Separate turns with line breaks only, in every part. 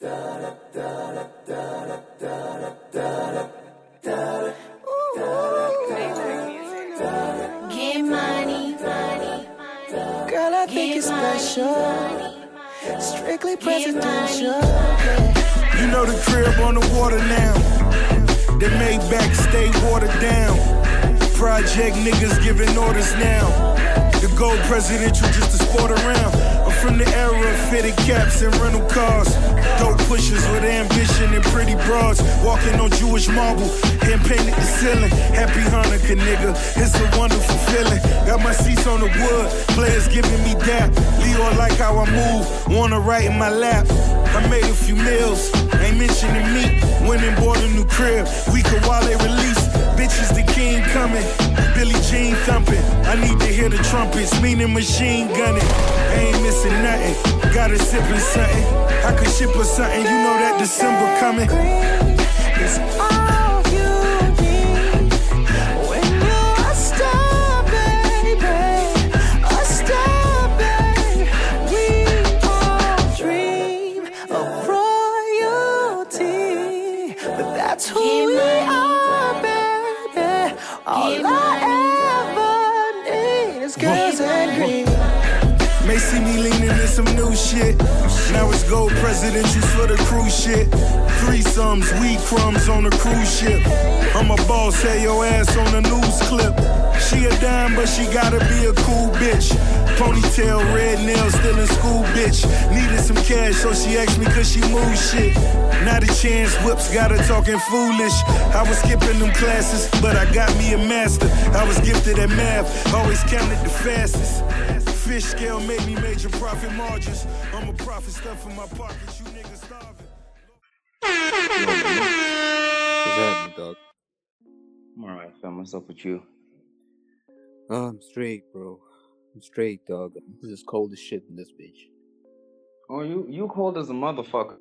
Get money, money.
Girl, I think it's special. Strictly presidential. Yeah.
You know the crib on the water now. The Maybach stay watered down. Project niggas giving orders now. The gold presidential just to sport around. From the era of fitted caps and rental cars. Dope pushers with ambition and pretty broads. Walking on Jewish marble, hand painted the ceiling. Happy Hanukkah, nigga. It's a wonderful feeling. Got my seats on the wood, players giving me dap. Leo like how I move, wanna write in my lap. I made a few meals, ain't mentioning me. Went and bought a new crib, we could while they release. Bitches, the king coming, Billie Jean thumping. I need to hear the trumpets, meaning machine gunning. Ain't missing nothing, got a sipping something. I could ship her something, you know that December coming.
Is all
Gold presidential for the cruise shit. Threesomes, weed crumbs on a cruise ship. I'm a boss, say your ass on a news clip. She a dime, but she gotta be a cool bitch. Ponytail, red nails, still in school, bitch. Needed some cash, so she asked me cause she move shit. Not a chance, whips got her talking foolish. I was skipping them classes, but I got me a master. I was gifted at math, always counted the fastest. Fish scale made me major profit margins. I'm a profit stuff in my pockets, you niggas starving.
What's happening, dog?
I'm alright, fam. What's up with you?
Oh, I'm straight, bro. I'm straight, dog. This is cold as shit in this bitch.
Oh, you you cold as a motherfucker.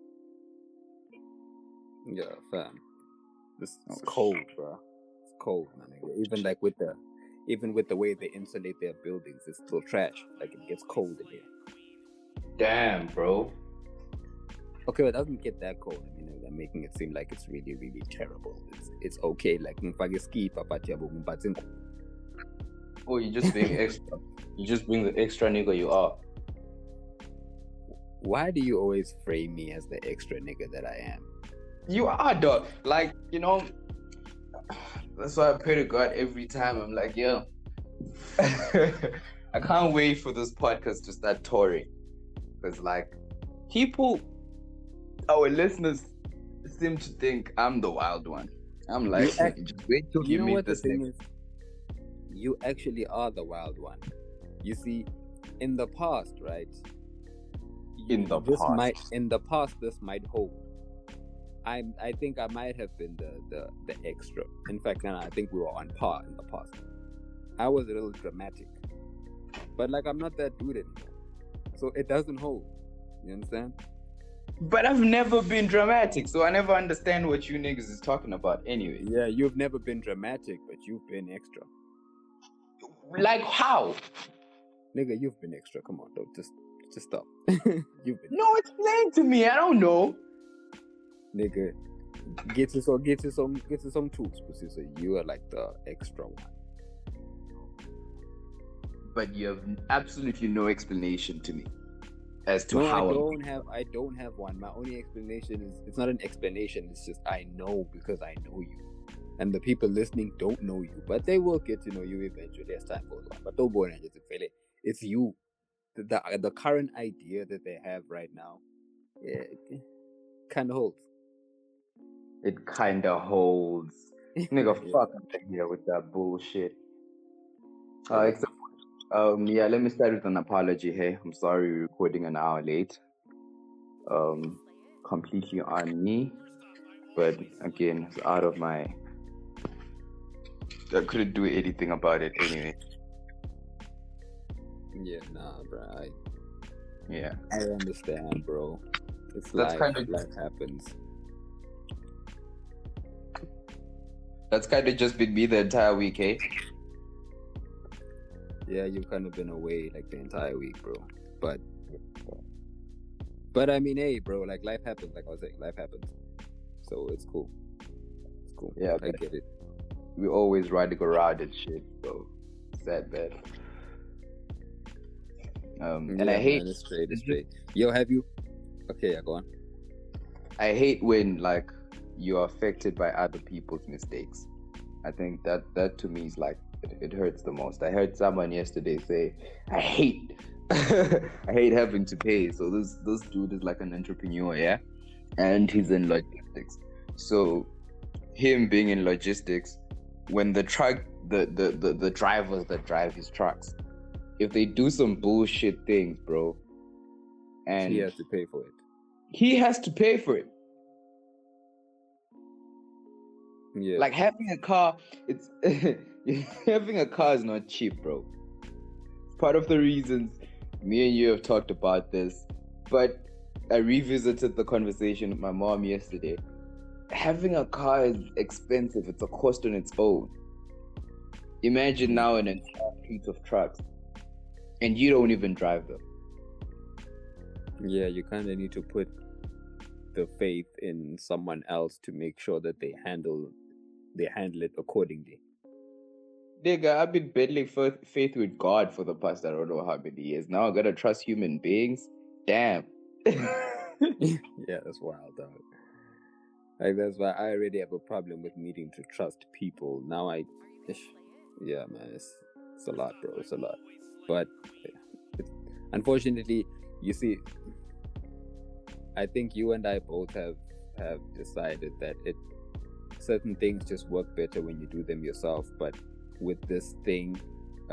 Yeah, fam. This is
Oh,
cold, bro. It's cold, man. Even like with the, even with the way they insulate their buildings, it's still trash. Like it gets cold in here.
Damn, bro.
Okay, but it doesn't get that cold. I mean, they're making it seem like it's really, really terrible. It's, it's okay. Like ngifake skipa, but yabo ngiphathe
Oh, you just being extra. You just being the extra nigga you are.
Why do you always frame me as the extra nigga that I am?
You are, dog. Like you know. That's why I pray to God every time. I'm like, yo. I can't wait for this podcast to start touring, because like, people, our listeners, seem to think I'm the wild one. I'm like,
You act-
just wait till
you
you,
know
meet
the thing is? You actually are the wild one. You see in the past right
In the
this
past.
might in the past this might hold. I i think i might have been the the, the extra. In fact no, i think we were on par in the past. I was a little dramatic. But like i'm not that dude anymore so it doesn't hold you understand
But I've never been dramatic, so I never understand what you niggas is talking about anyway.
yeah you've never been dramatic but you've been extra
Like how?
nigga you've been extra come on don't just just stop you've been
No, explain to me. I don't know.
nigga. Get to some, get to some, get to some tools, because you are like the extra one.
But you have absolutely no explanation to me as to
No,
how.
I
I'm-
don't have, I don't have one. My only explanation is, it's not an explanation. It's just I know because I know you, and the people listening don't know you, but they will get to know you eventually as time goes on. But don't worry, just feel it. It's you. The, the the current idea that they have right now, yeah, kind of holds.
It kind of holds. Nigga, fuck out here with that bullshit. Uh, except, um, yeah, let me start with an apology. Hey, I'm sorry we're recording an hour late. Um, completely on me, but again, it's out of my. I couldn't do anything about it anyway.
Yeah, nah, bro. I,
Yeah.
I understand, bro. It's
That's
life.
kinda-
life happens.
That's kind of just been me the entire week, eh?
Yeah, you've kind of been away like the entire week, bro. But But I mean, hey, bro, like life happens. Like I was saying, life happens. So it's cool. It's cool.
Yeah,
I get it.
We always riding around and shit, so sad bad. Um, and
Yeah,
I hate
Man, it's straight. It's straight. Yo, have you? Okay, yeah, go on.
I hate when like you're affected by other people's mistakes. I think that that to me is like it, it hurts the most. I heard someone yesterday say, "I hate, I hate having to pay." So this this dude is like an entrepreneur, yeah, and he's in logistics. So him being in logistics, when the truck, the the the, the drivers that drive his trucks, if they do some bullshit things, bro, and
he has to pay for it.
he has to pay for it.
Yeah.
Like having a car, it's having a car is not cheap, bro. Part of the reasons me and you have talked about this, but I revisited the conversation with my mom yesterday. Having a car is expensive, it's a cost on its own. Imagine now an entire fleet of trucks, and you don't even drive them.
yeah, you kind of need to put the faith in someone else to make sure that they handle they handle it accordingly.
Nigga, I've been building fa- faith with God for the past I don't know how many years. Now I gotta trust human beings. Damn.
yeah, that's wild, dog. Like that's why I already have a problem with needing to trust people. Now I, yeah, man, it's it's a lot, bro. It's a lot. But unfortunately, you see, I think you and I both have have decided that it certain things just work better when you do them yourself. But with this thing,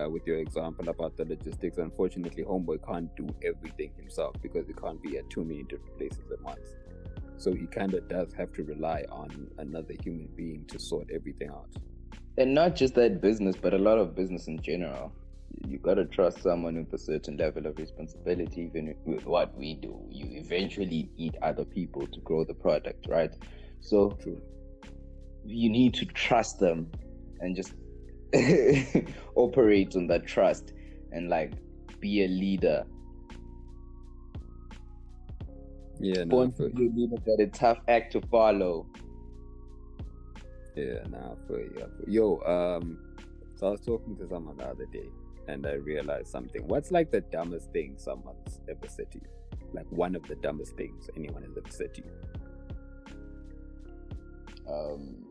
uh, with your example about the logistics, unfortunately, Homeboy can't do everything himself because he can't be at too many different places at once. So he kind of does have to rely on another human being to sort everything out.
and not just that business, but a lot of business in general. You gotta trust someone with a certain level of responsibility, even with what we do. You eventually need other people to grow the product, right? So
True.
you need to trust them and just operate on that trust and like be a leader.
Yeah, no, for,
a leader, but a tough act to follow.
yeah, nah, for you. Yo, um, so I was talking to someone the other day, and I realized something. What's like the dumbest thing someone's ever said to you? Like one of the dumbest things anyone has ever said to you.
Um,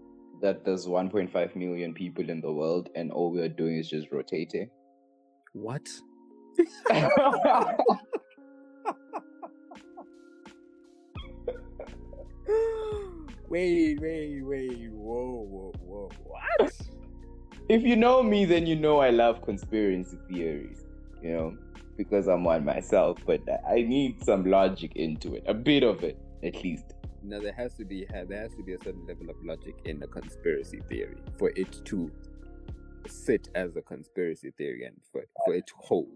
that there's 1.5 million people in the world, and all we are doing is just rotating.
What? wait, wait, wait. Whoa, whoa, whoa. What?
if you know me, then you know I love conspiracy theories, you know, because I'm one myself, but I need some logic into it, a bit of it, at least.
Now there has to be there has to be a certain level of logic in a conspiracy theory for it to sit as a conspiracy theory and for, for it to hold.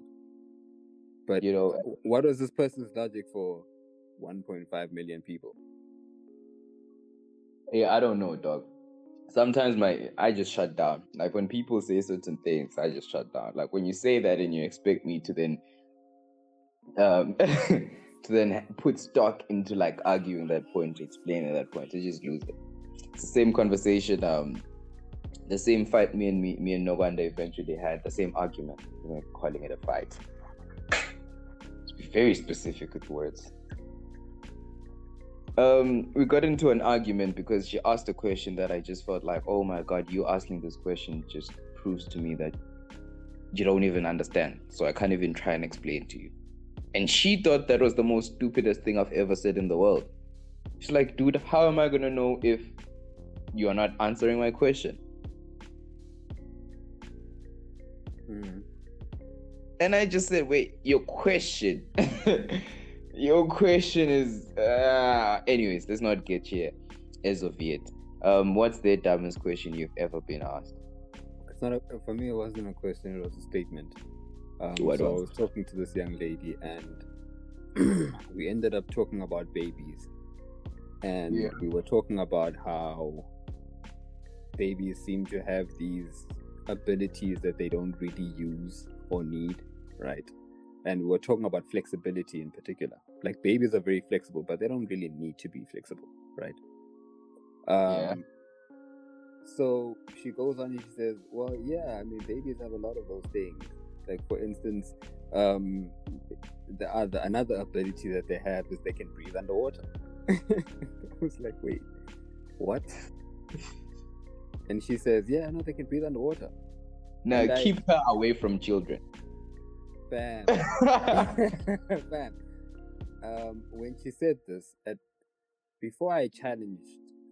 But
You know,
what was this person's logic for 1.5 million people?
yeah, I don't know, dog. Sometimes my I just shut down. Like when people say certain things, I just shut down. Like when you say that and you expect me to then um to then put stock into like arguing that point, explaining that point, to just lose it. It's the same conversation, um the same fight me and me, me and Noganda eventually had, the same argument. We're calling it a fight. To be very specific with words. Um, we got into an argument because she asked a question that I just felt like, oh my god, you asking this question just proves to me that you don't even understand. So I can't even try and explain to you. And she thought that was the most stupidest thing I've ever said in the world. She's like, dude, how am I gonna know if you are not answering my question?
Hmm.
And I just said, wait, your question. your question is uh anyways, let's not get here as of yet. Um, what's the dumbest question you've ever been asked?
It's not a, for me. It wasn't a question. It was a statement. Um, so I
was
talking to this young lady, and we ended up talking about babies, and
Yeah.
we were talking about how babies seem to have these abilities that they don't really use or need, right? And we were talking about flexibility in particular. Like babies are very flexible, but they don't really need to be flexible, right?
Yeah.
Um, So she goes on and she says, "Well, yeah, I mean, babies have a lot of those things. Like for instance, um, the other another ability that they have is they can breathe underwater." I was like, "Wait, what?" And she says, "Yeah, no, they can breathe underwater."
Now
And I-
keep her away from children.
Bam. Fam, um, when she said this, at, before I challenged,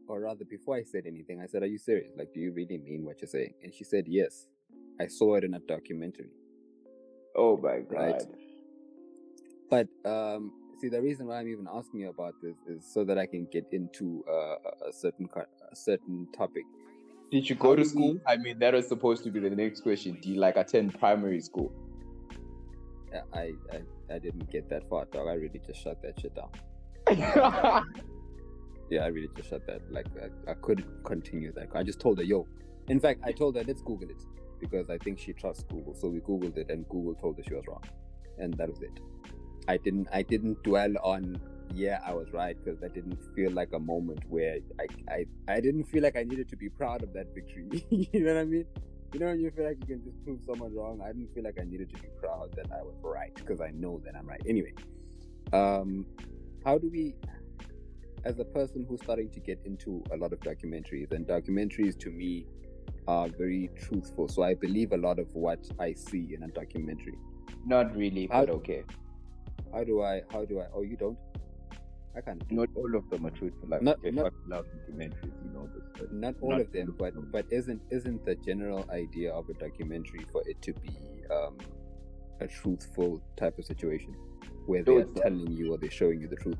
or rather before I said anything, I said, "Are you serious? Like, do you really mean what you're saying?" And she said, "Yes, I saw it in a documentary."
Oh my god.
Right. But um, see, the reason why I'm even asking you about this is so that I can get into uh, a- a certain co- a certain topic.
Did you go
How
to school?
we-
I mean, that was supposed to be the next question. Do you like attend primary school?
I I, I, I didn't get that far, dog. I really just shut that shit down. Yeah, I really just shut that. Like, I, I couldn't continue that. I just told her, yo. In fact, I told her, let's Google it because I think she trusts Google. So we Googled it, and Google told her she was wrong, and that was it. I didn't, I didn't dwell on, yeah, I was right because that didn't feel like a moment where I, I, I didn't feel like I needed to be proud of that victory. you know what I mean? You know, you feel like you can just prove someone wrong. I didn't feel like I needed to be proud that I was right because I know that I'm right. Anyway, um, how do we as a person who's starting to get into a lot of documentaries, and documentaries to me are very truthful. So I believe a lot of what I see in a documentary.
Not really,
How-
but okay.
How do I? How do I? Oh, you don't? I of.
Not all of them are truthful. Like,
Not-
they
not-
love documentaries, you know this. But
Not all
Not
of them, but
them.
but isn't isn't the general idea of a documentary for it to be um, a truthful type of situation where
No,
they're telling you or they're showing you the truth?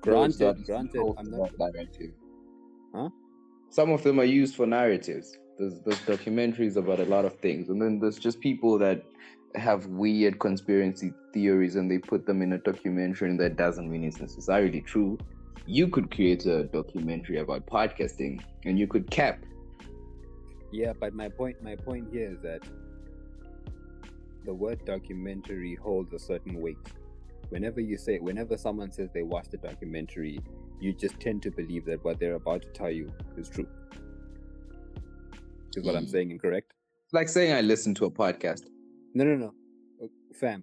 Granted, granted, I'm not. Huh?
Some of them are used for narratives. There's, there's documentaries about a lot of things, and then there's just people that have weird conspiracy theories and they put them in a documentary, and that doesn't mean it's necessarily true. You could create a documentary about podcasting, and you could cap.
Yeah, but my point my point here is that the word documentary holds a certain weight. Whenever you say whenever someone says they watched a documentary, you just tend to believe that what they're about to tell you is true. Is what I'm
Mm.
saying incorrect?
It's like saying I listen to a podcast.
No no no. Uh, Fam.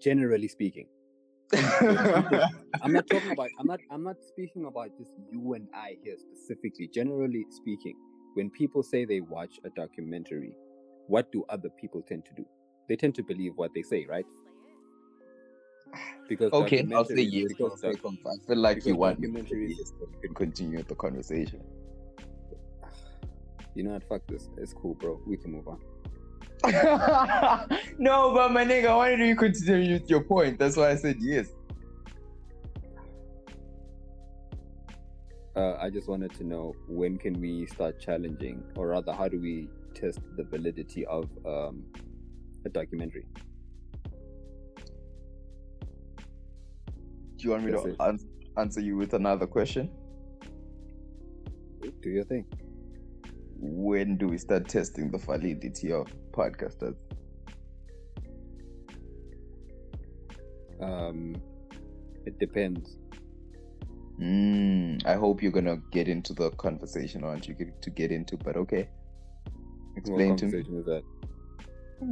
Generally speaking. I'm not talking about I'm not I'm not speaking about just you and I here specifically. Generally speaking, when people say they watch a documentary, what do other people tend to do? They tend to believe what they say, right? Because
okay, I'll say
documentaries-
yes.
because
I'll
doc-
I feel like you want me to
documentaries-
yes, can continue the conversation.
You know what? Fuck this. It's cool, bro. We can move on.
no, but my nigga, I wanted you to continue with your point. That's why I said yes.
Uh, I just wanted to know when can we start challenging, or rather, how do we test the validity of um, a documentary?
Do you want me
That's
to
it.
ans- answer you with another question?
Do your thing.
When do we start testing the validity of podcasters?
Um, it depends.
Mm, I hope you're gonna get into the conversation, aren't you? Get- To get into, but okay.
What
Explain to me.
is that?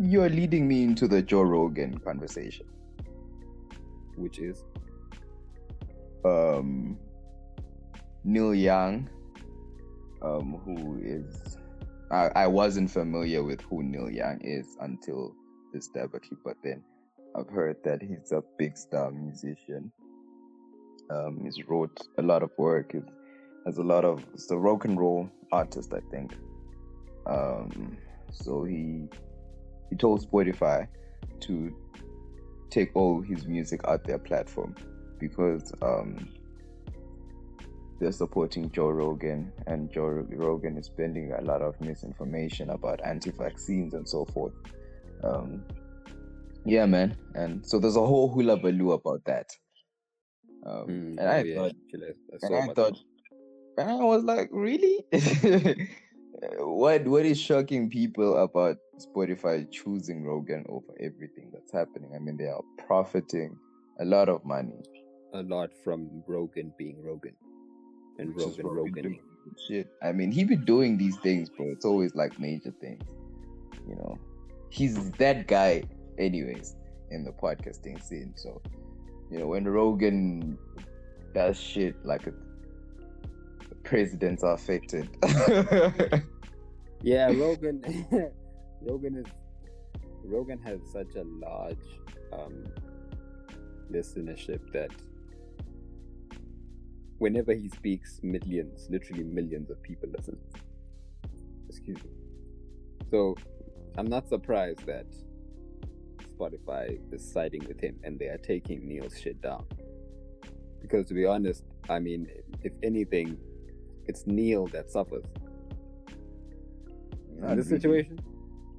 You're leading me into the Joe Rogan conversation.
Which is
um, Neil Young, um, who is I, I wasn't familiar with who Neil Young is until this debate, but then I've heard that he's a big star musician. Um, he's wrote a lot of work. He has a lot of. It's a rock and roll artist, I think. Um, so he he told Spotify to take all his music out their platform because um, they're supporting Joe Rogan, and Joe Rogan is spreading a lot of misinformation about anti-vaccines and so forth. Um, yeah, man, and so there's a whole hula baloo about that. Um,
Mm,
and I
yeah,
thought,
I- I
and I thought, and I was like, really? what what is shocking people about Spotify choosing Rogan over everything that's happening? I mean, they are profiting A lot of money.
A lot from Rogan being Rogan, and
Which is
Rogan
what we
Roganing.
do. Shit. I mean, he be doing these things, bro. It's always like major things. You know, he's that guy, anyways, in the podcasting scene. So, you know, when Rogan does shit like a, the presidents are affected.
Yeah, Rogan. Rogan is Rogan has such a large um, listenership that whenever he speaks, millions, literally millions of people listen. Excuse me. So I'm not surprised that Spotify is siding with him and they are taking Neil's shit down. Because to be honest, I mean, if anything, it's Neil that suffers
Not
in this
really.
situation.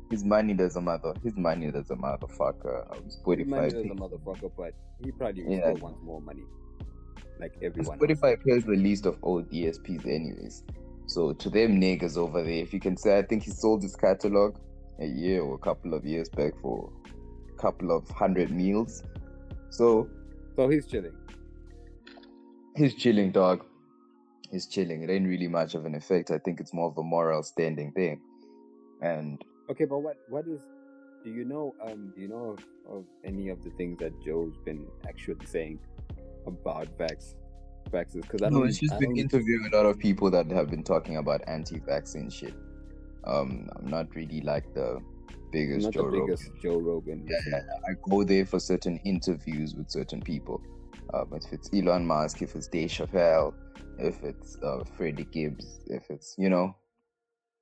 His money does a mother. His money does a motherfucker. Um,
He money
Spotify.
is a motherfucker, but he probably
Yeah.
still wants more money, like everyone. else.
Spotify pays the least of all DSPs, anyways. So to them niggas over there, if you can say, I think he sold his catalog a year or a couple of years back for a couple of hundred meals. So
So he's chilling.
he's chilling, dog. He's chilling. It ain't really much of an effect. I think it's more of a moral standing thing. And
Okay, but what what is? Do you know? Um, do you know of, of any of the things that Joe's been actually saying about vax, vaxes? Because I
no, it's just
I
been interviewing a lot of people that have been talking about anti-vaccine shit. Um, I'm not really like the biggest
not
Joe
the
Rogan
Joe Rogan.
Yeah,
listener.
I go there for certain interviews with certain people. Um, if it's Elon Musk, if it's Dave Chappelle, if it's uh, Freddie Gibbs, if it's you know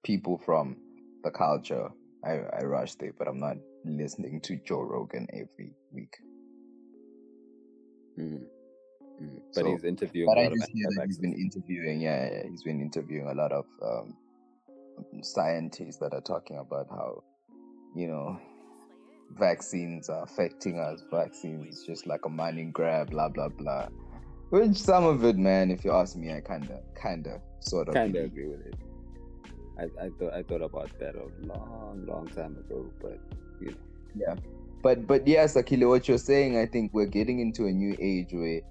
people from the culture, I, I rush there, but I'm not listening to Joe Rogan every week.
Mm. Mm. But
So-
he's interviewing.
But
a
I
lot of
just hear that he's been interviewing. Yeah, yeah, he's been interviewing a lot of um, scientists that are talking about how you know vaccines are affecting us. Vaccines just like a money grab, blah blah blah. Which some of it, man, if you ask me, I kinda, kinda, sort of.
kind of agree with it. I I thought I thought about that a long long time ago, but you know.
But but yes, Akile, what you're saying, I think we're getting into a new age where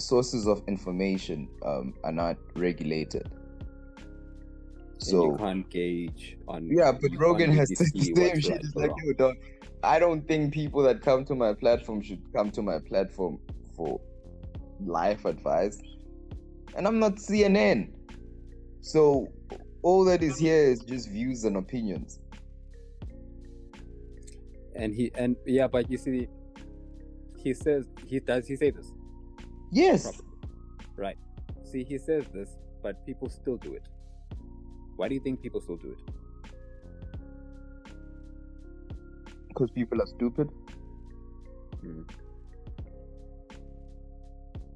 sources of information um, are not regulated.
and
So
you can't gauge on
Yeah, but Rogan has said the same shit. It's like, yo, dog, I don't think people that come to my platform should come to my platform for life advice. And I'm not CNN. So all that is here is just views and opinions.
and he and yeah, but you see, he says he does he say this
Yes.
properly, right? See, he says this, but people still do it. Why do you think people still do it?
Because people are stupid.
Hmm.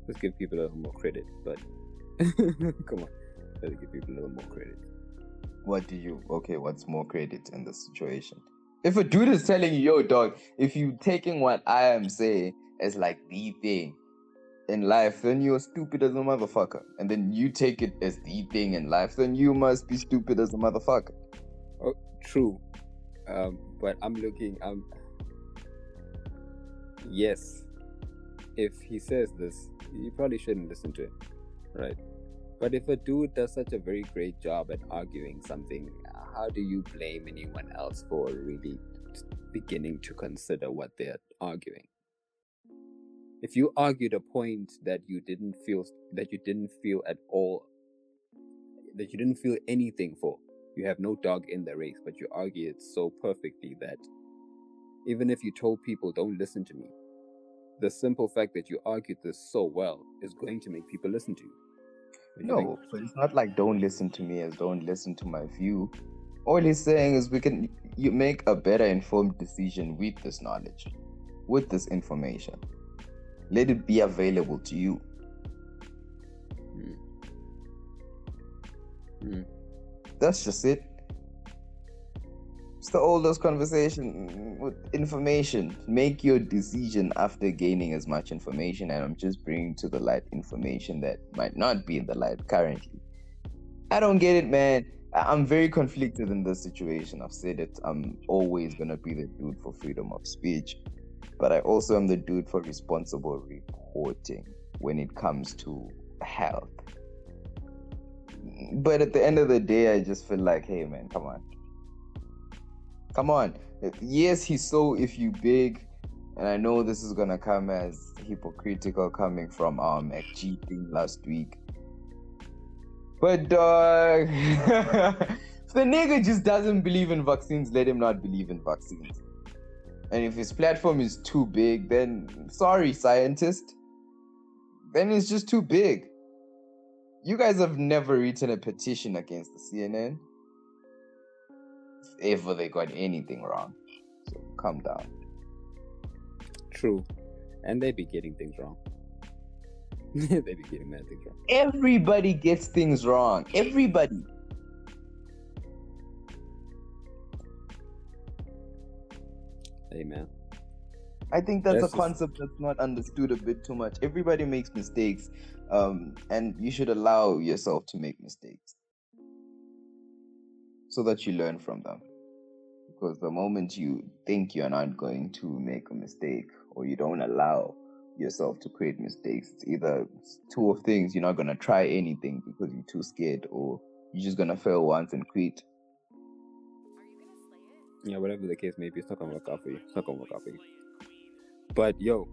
Let's give people a little more credit, but come on, let's give people a little more credit.
What do you okay, what's more credit in this situation? If a dude is telling you, yo, dog, if you taking what I am saying as like the thing in life, then you're stupid as a motherfucker. And then you take it as the thing in life, then you must be stupid as a motherfucker.
True, um, but I'm looking. Um, yes, if he says this, you probably shouldn't listen to him, right? But if a dude does such a very great job at arguing something, how do you blame anyone else for really beginning to consider what they're arguing? If you argued a point that you didn't feel that you didn't feel at all that you didn't feel anything for, you have no dog in the race, but you argue it so perfectly that even if you told people don't listen to me, the simple fact that you argued this so well is going to make people listen to you. Think?
No, but it's not like don't listen to me as don't listen to my view. All he's saying is we can you make a better informed decision with this knowledge, with this information. Let it be available to you.
Mm.
That's just it. It's the oldest conversation with information. Make your decision after gaining as much information, and I'm just bringing to the light information that might not be in the light currently. I don't get it, man. I'm very conflicted in this situation. I've said it. I'm always gonna be the dude for freedom of speech, but I also am the dude for responsible reporting when it comes to health. But at the end of the day, I just feel like, hey man, come on. Come on. Yes, he's so if you big, and I know this is gonna come as hypocritical coming from um, our MacG thing last week. But dog, if the nigga just doesn't believe in vaccines, let him not believe in vaccines. And if his platform is too big, then sorry, scientist. Then it's just too big. You guys have never written a petition against the CNN. If ever they got anything wrong. So calm down.
True. And they be getting things wrong. they be getting mad things wrong.
Everybody gets things wrong. Everybody.
Man.
I think that's
That's
a
just-
concept that's not understood a bit too much. Everybody makes mistakes, um, and you should allow yourself to make mistakes so that you learn from them. Because the moment you think you're not going to make a mistake or you don't allow yourself to create mistakes, it's either two of things you're not going to try anything because you're too scared, or you're just going to fail once and quit.
Yeah, whatever the case may be, it's not gonna work out for you. It's not gonna work out for you. But yo,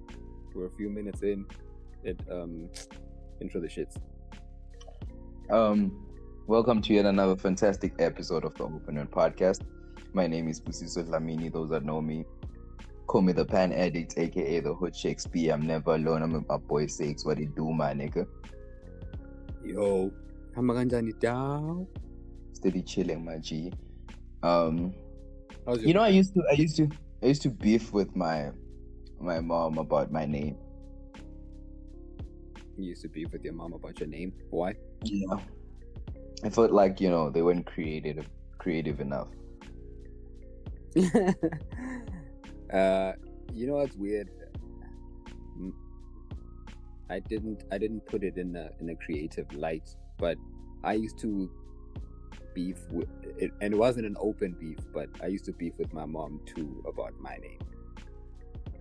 we're a few minutes in. It um intro the shits.
Um, welcome to yet another fantastic episode of the Open End Podcast. My name is Sbusiso Dlamini. Those that know me, call me the Pan Addict, aka the Hood Shakespeare. I'm never alone. I'm with my boy Sakes. What it do, my nigga?
Yo, hamba kanjani down?
Steady chilling, my G. Um,
How's
you know, I used to, I used to, I used to beef with my, my mom about my name.
you used to beef with your mom about your name? Why?
Yeah. I felt like you know they weren't creative, creative enough.
uh, you know what's weird? I didn't I didn't put it in a in a creative light, but I used to beef with it, and it wasn't an open beef, but I used to beef with my mom too about my name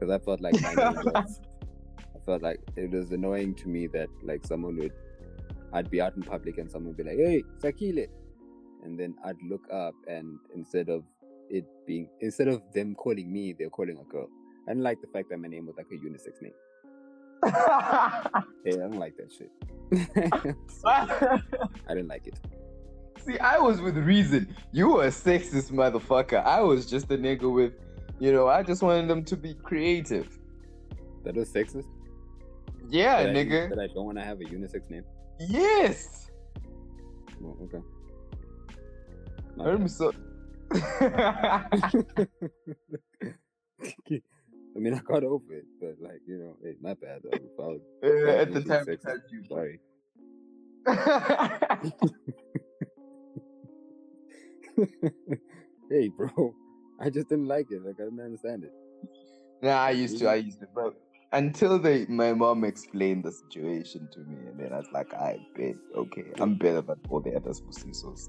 because I felt like my name was. I felt like it was annoying to me that like someone would, I'd be out in public and someone would be like, "Hey, Sakhile," and then I'd look up and instead of it being instead of them calling me, they're calling a girl. I didn't like the fact that my name was like a unisex name. Yeah, I don't like that shit. I didn't like it.
See, I was with reason. You were a sexist motherfucker. I was just a nigga with, you know, I just wanted them to be creative.
That was sexist.
Yeah,
that I,
nigga.
that I don't want to have a unisex name.
Yes.
Well, okay. Not
I'm
bad.
so.
I mean, I got over it, but like you know, it's not bad though. If I was
Uh, at the time,
sexist, sorry. hey, bro, I just didn't like it. Like I didn't understand it.
nah, I used to. I used to, but until they, my mom explained the situation to me, and then I was like, I bet, okay, I'm better than all the other pussisos.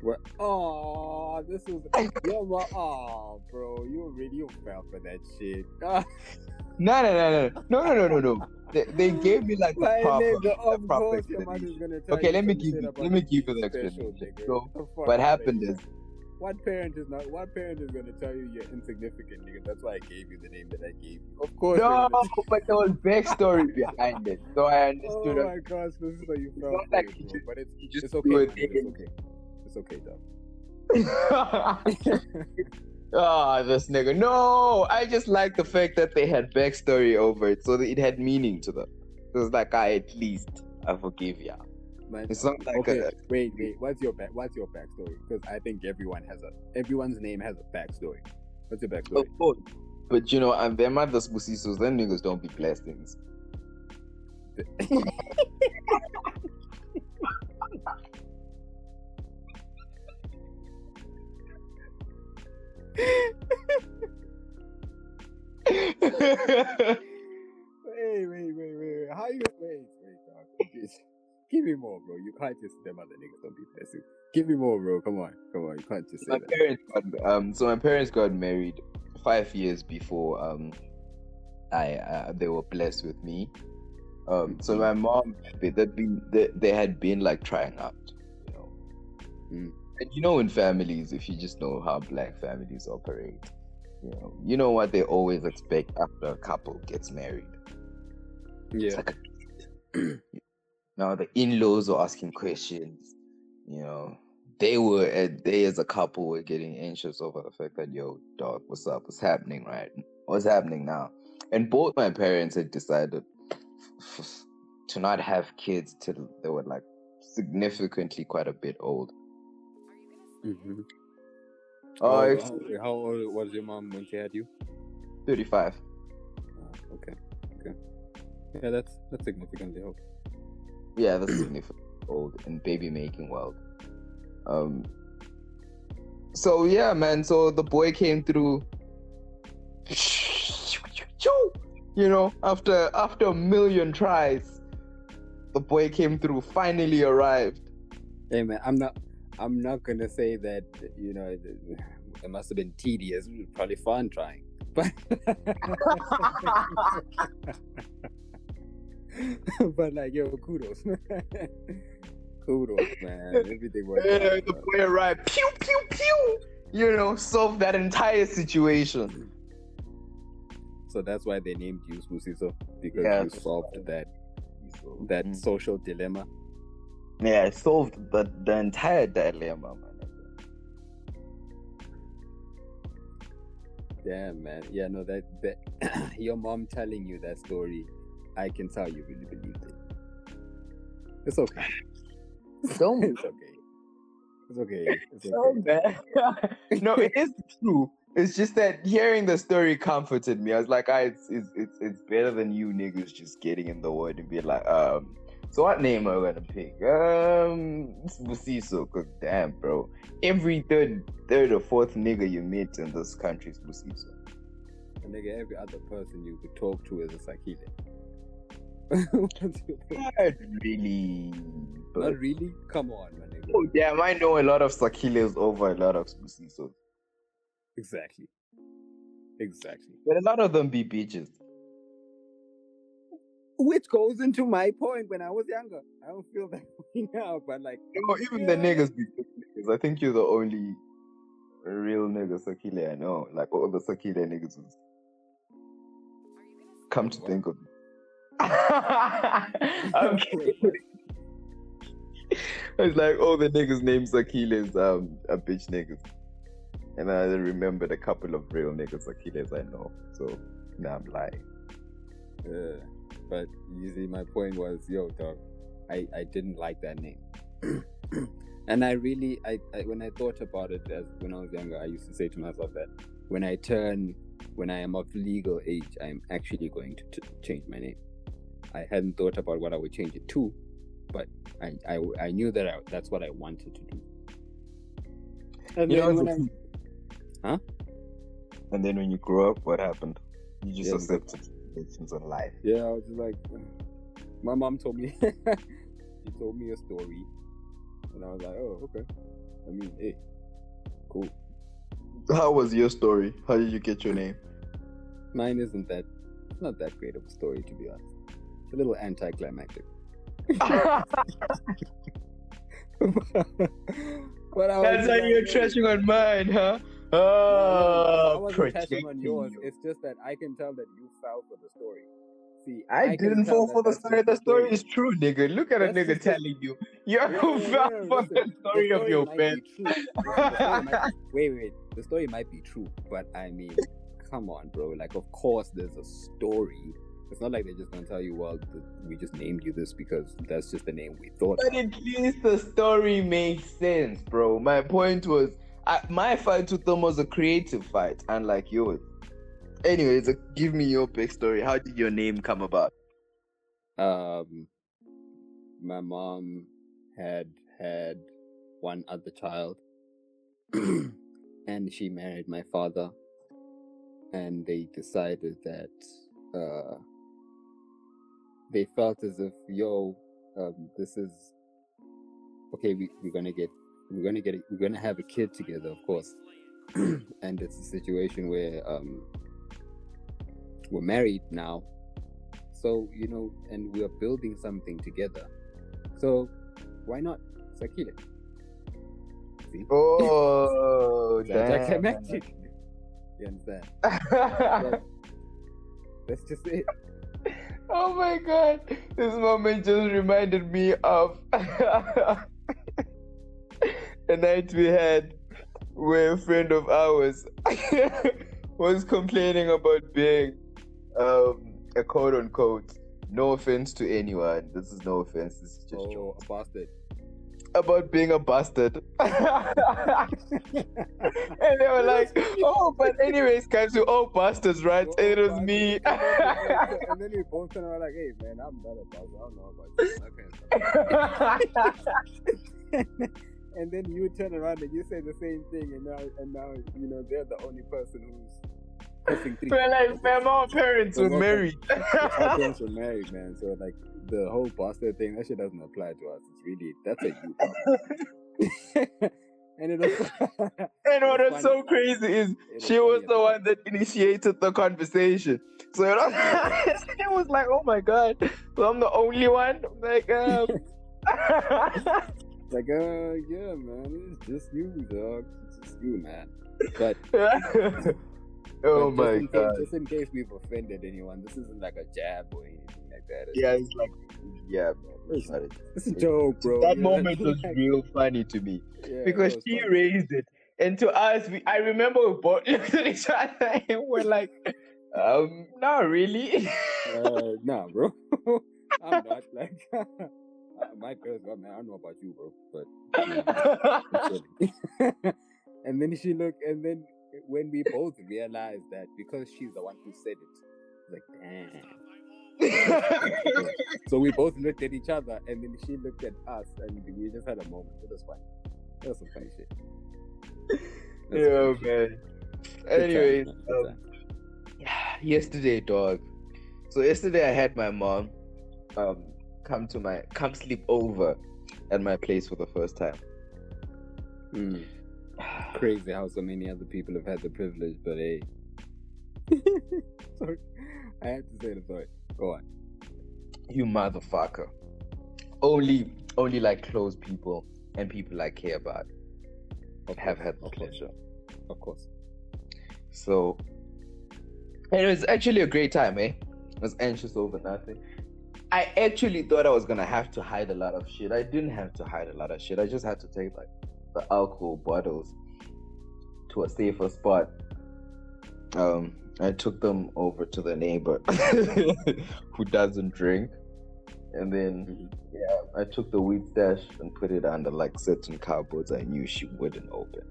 Where, oh, this is yeah, well, oh, bro, you already fell for that shit.
no, no, no, no, no, no, no, no. They, they gave me like the proper, the proper explanation. Okay, let me give you, let me give you the explanation. So, what happened is.
What parent is not? What parent is gonna tell you you're insignificant, Because That's why I gave you the name that I gave you. Of course.
No, but there was backstory behind it, so I
oh
understood.
Oh my gosh, this is how you felt.
Like,
but it's,
just
it's okay. It's okay. It's okay, dog.
Ah, this nigga. No, I just like the fact that they had backstory over it, so that it had meaning to them. It was like, I at least I forgive ya.
Man,
It's not like
okay,
a,
wait, wait. What's your back? What's your backstory? Because I think everyone has a everyone's name has a backstory. What's your backstory?
of course. But you know, and their mother's pussisos, them niggas don't be blessings.
Wait, wait, wait, wait, wait. How you wait, wait, dog. Give me more, bro. You can't just them other niggas don't be blessed. Give me more, bro. Come on, come on. You can't just say
my
that.
parents got um so my parents got married five years before um I uh, they were blessed with me. Um, so my mom, they, they'd been they, they had been like trying out, you know.
Mm.
And you know, in families, if you just know how black families operate, you know, you know what they always expect after a couple gets married. It's
Yeah.
like a now the in-laws are asking questions. You know, they were they as a couple were getting anxious over the fact that yo, dog, what's up? What's happening? Right? What's happening now? And both my parents had decided to not have kids till they were like significantly quite a bit old.
Mm-hmm.
Oh,
how, how, how old was your mom when she had you?
35.
Oh, okay. Okay. Yeah, that's that's significantly old.
Yeah, that's significantly old in baby making world. Um. So yeah, man. So the boy came through. You know, after after a million tries, the boy came through. Finally arrived.
Hey man, I'm not I'm not gonna say that you know it, must have been tedious. It was probably fun trying, but but like yo, kudos, kudos, man. Everything worked
Yeah, the player right. Pew pew pew. You know, solve that entire situation.
So that's why they named you Sbusiso because
Yeah,
you solved that that
Mm.
social dilemma.
Yeah, it solved the the entire dilemma, man.
Damn, man. Yeah, no, that that your mom telling you that story, I can tell you really believed it. It's okay.
Don't
it's okay. It's okay. It's
so
okay.
bad. no, it is true. It's just that hearing the story comforted me. I was like, ah, it's, it's it's it's better than you niggas just getting in the word and being like, um, so what name am I gonna pick? Um, Sbusiso, cause damn, bro, every third third or fourth nigga you meet in this country is Sbusiso.
And nigga, every other person you could talk to is a Sakhile. What's?
Not really, but
Not really? Come on, my nigga.
oh, damn, I know a lot of Sakhiles over a lot of Sbusisos,
Exactly. Exactly.
but a lot of them be bitches.
Which goes into my point when I was younger. I don't feel that way now, but like
No, even the
Yeah.
niggas be niggas. I think you're the only real nigga Sakhile I know. Like all the Sakhile niggas was come to think of it. I'm kidding. It's like all the niggas named Sakhiles um are bitch niggas. And I remembered a couple of real niggas Sakhiles I know. So now I'm lying.
Uh, but you see, my point was, yo, dog, I, I didn't like that name, and I really, I, I when I thought about it as when I was younger, I used to say to myself that when I turn, when I am of legal age, I'm actually going to t- change my name. I hadn't thought about what I would change it to, but I, I, I knew that I, that's what I wanted to do. And
You
then
it's
when I,
a- And then when you grow up, what happened? You just
Yeah,
accepted situations in life.
Yeah, I was just like, mm. my mom told me, she told me a story, and I was like, oh, okay. I mean, hey, cool.
How was your story? How did you get your name?
Mine isn't that, not that great of a story, to be honest. It's a little anticlimactic. but I was
That's how
just
you're
like,
trashing on mine, huh?
Oh, oh, I
Oh,
wasn't trashing on yours.
you.
It's just that I can tell that you fell for the story. See,
I,
can
didn't fall for the story. The story is true, nigga. Look at a nigga telling you. You
Yeah,
fell
yeah, yeah,
for
listen,
the story of your bed.
be true. Listen, the story might- wait, wait. The story might be true, but I mean, come on, bro. Like, of course, there's a story. It's not like they're just gonna tell you, well, we just named you this because that's just the name we thought.
But at least the story makes sense, bro. My point was, I, my fight with them was a creative fight, unlike yours. Anyways, uh, give me your big story. How did your name come about?
Um, my mom had had one other child, and she married my father, and they decided that uh, they felt as if, yo, um, this is okay. We we're gonna get we're gonna get we're gonna have a kid together, of course, and it's a situation where um we're married now. So, you know, and we're building something together. So, why not Sakhile? See?
Oh,
anticlimactic. You understand? But that's just it.
oh my god, this moment just reminded me of a night we had where a friend of ours was complaining about being um, a quote unquote, no offense to anyone, this is no offense, this is just
Oh, a bastard.
about being a bastard. and they were like, oh, but anyways, guys, we're all bastards, right? And it was me.
and then we both kind of like, hey, man, I'm not a bastard. I don't know about you. Okay. and then you turn around and you say the same thing, and now, and now, you know, they're the only person who's cussing three.
We're like, man, my parents were married.
Our parents were married, man. So like the whole bastard thing, that shit doesn't apply to us. It's really that's a you problem. and it was
and what was so crazy is
was
she was the one that initiated the conversation. So it was, it was like, oh my god, so I'm the only one. I'm like, um,
like, uh, yeah, man, it's just you, dog. It's just you, man. But
oh
but
my
in
god.
Just in case we've offended anyone, this isn't like a jab or anything like that. It's
Yeah, it's like, yeah, man. It's not a-
it's a joke, bro.
that
know?
moment was real funny to me
yeah,
because she
funny.
raised it, and to us, we, I remember we both looked at each other and we're like, um, not really.
uh, nah, bro. I'm not like my girl's got man. I don't know about you, bro, but and then she looked, and then when we both realized that because she's the one who said it, like damn. so we both looked at each other, and then she looked at us, and we just had a moment. It was funny. That was some funny shit. That's
yeah,
funny
man.
Times,
Anyways, um, yesterday, dog. So yesterday I had my mom um come to my come sleep over at my place for the first time.
Mm. Crazy how so many other people have had the privilege, but hey. sorry. I have to say the story. Go on.
You motherfucker. Only only like close people and people I care about
Of
have
course,
had the
of course,
pleasure.
Of course.
So and it was actually a great time, eh? I was anxious over nothing. I actually thought I was gonna have to hide a lot of shit. I didn't have to hide a lot of shit. I just had to take like the alcohol bottles to a safer spot. Um, I took them over to the neighbor who doesn't drink, and then yeah, I took the weed stash and put it under like certain cupboards I knew she wouldn't open.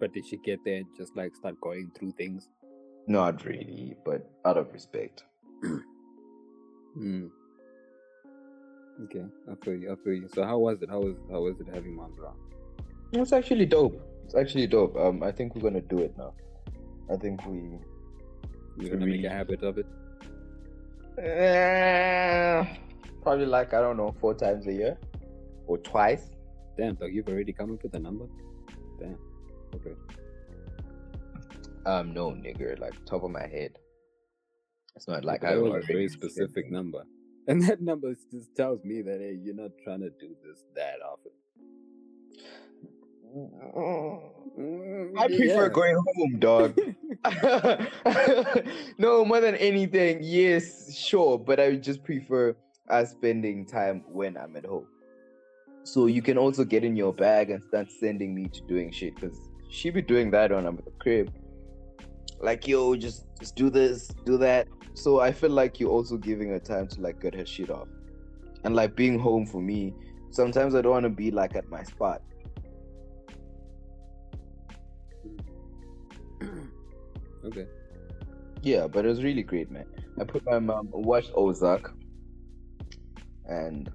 But did she get there and just like start going through things?
Not really, but out of respect.
Mm. Okay, I feel you. I feel you. So how was it? How was how was it having around?
It's actually dope. It's actually dope. Um, I think we're gonna do it now. I think we.
We're gonna make a habit of it.
Eh, probably like I don't know, four times a year, or twice.
Damn, dog, you've already come up with a number. Damn. Okay.
Um, no, nigga, like top of my head. It's not like I
was a very specific
it.
number, and that number just tells me that hey, you're not trying to do this that often.
I mm, prefer
Yeah.
going home, dog. no, more than anything, yes, sure, but I just prefer us spending time when I'm at home. So you can also get in your bag and start sending me to doing shit because she be doing that when I'm at the crib. Like, yo, just just do this, do that. So I feel like you're also giving her time to like get her shit off. And like being home for me, sometimes I don't want to be like at my spot.
okay.
Yeah, but it was really great, man. I put my mom watched Ozark, and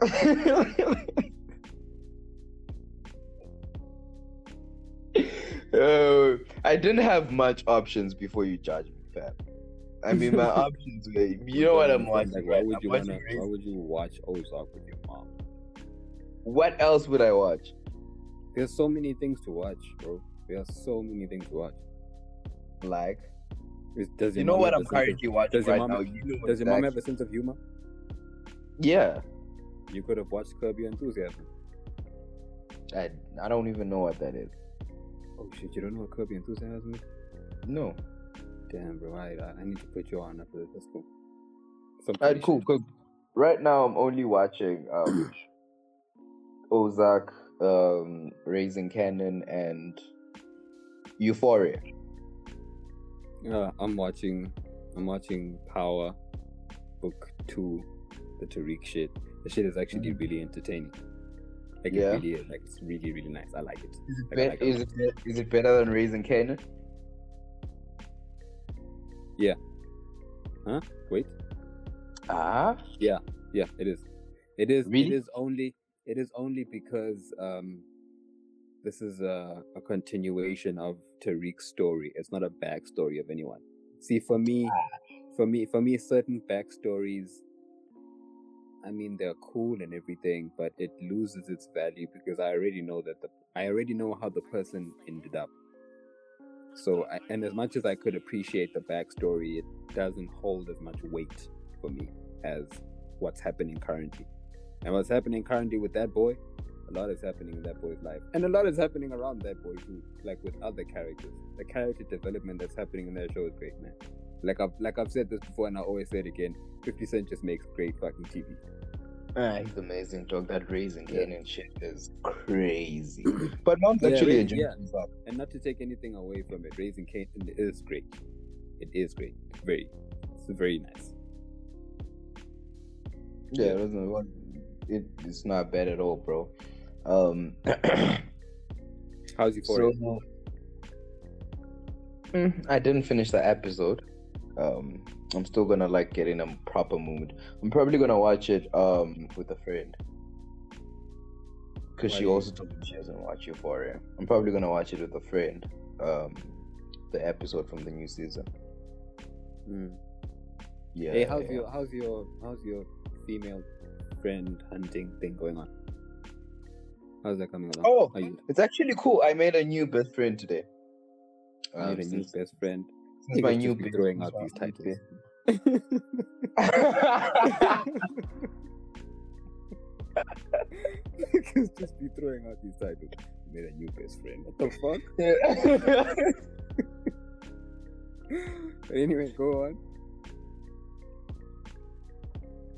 uh, I didn't have much options before you judge me, fam. I mean, my options were, you know what I'm watching.
Like, why would you wanna? Why would you watch Ozark with your mom?
What else would I watch?
There's so many things to watch, bro. There are so many things to watch.
like.
Is, does
You
your
know
mom
what
have
I'm
a sense of-
currently watching
does your
right
mom-
now? You know
Does your mom have a sense of humor?
Yeah.
You could have watched Curb Your Enthusiasm.
I, I don't even know what that is.
Oh shit, you don't know Your Enthusiasm is?
No.
Damn, bro, I, I need to put you on after this. That's cool. Some
Alright, cool. 'cause right now I'm only watching um Ozark, um, Raising Kanan, and Euphoria.
Yeah, I'm watching. I'm watching Power, Book Two, the Tariq shit. The shit is actually really entertaining. Like.
Yeah.
it really is. Like it's really really nice. I like it.
Is it,
Like, I
bet-
like it
is,
lot.
it, is it better than Raising Kanan? Yeah. Huh?
Wait.
Ah,
Yeah, Yeah. it is. It is. It
Really?
is only. It is only because um, this is a, a continuation of Tariq's story. It's not a backstory of anyone. See, for me, for me, for me, certain backstories. I mean, they're cool and everything, but it loses its value because I already know that the I already know how the person ended up. So, I, and as much as I could appreciate the backstory, it doesn't hold as much weight for me as what's happening currently. And what's happening currently with that boy, a lot is happening in that boy's life. And a lot is happening around that boy too, like with other characters. The character development that's happening in that show is great, man. Like I've like I've said this before and I always say it again. 50 Cent just makes great fucking TV.
ah, he's amazing, dog. That Raising
Yeah.
Kanan shit is crazy. but mom's
Yeah,
actually enjoying
yeah. And not to take anything away from it, Raising Kate is great. It is great. Very it's very nice.
Yeah, it, doesn't, it, it's not bad at all, bro. Um,
How's you for
so, Mm, I didn't finish the episode. Um, I'm still gonna like get in a proper mood. I'm probably gonna watch it um with a friend. Cause she also told me she doesn't watch Euphoria. I'm probably gonna watch it with a friend. Um, the episode from the new season.
Mm.
Yeah.
Hey, how's
yeah.
your how's your how's your female friend hunting thing going on? How's that coming along?
Oh,
you
It's actually cool. I made a new best friend today.
made
Um,
a new best friend?
Since
Niggas
my
just
new
be throwing out these
my
titles. Niggas just be throwing out these titles. Made a new best friend. What the fuck? But anyway, go on.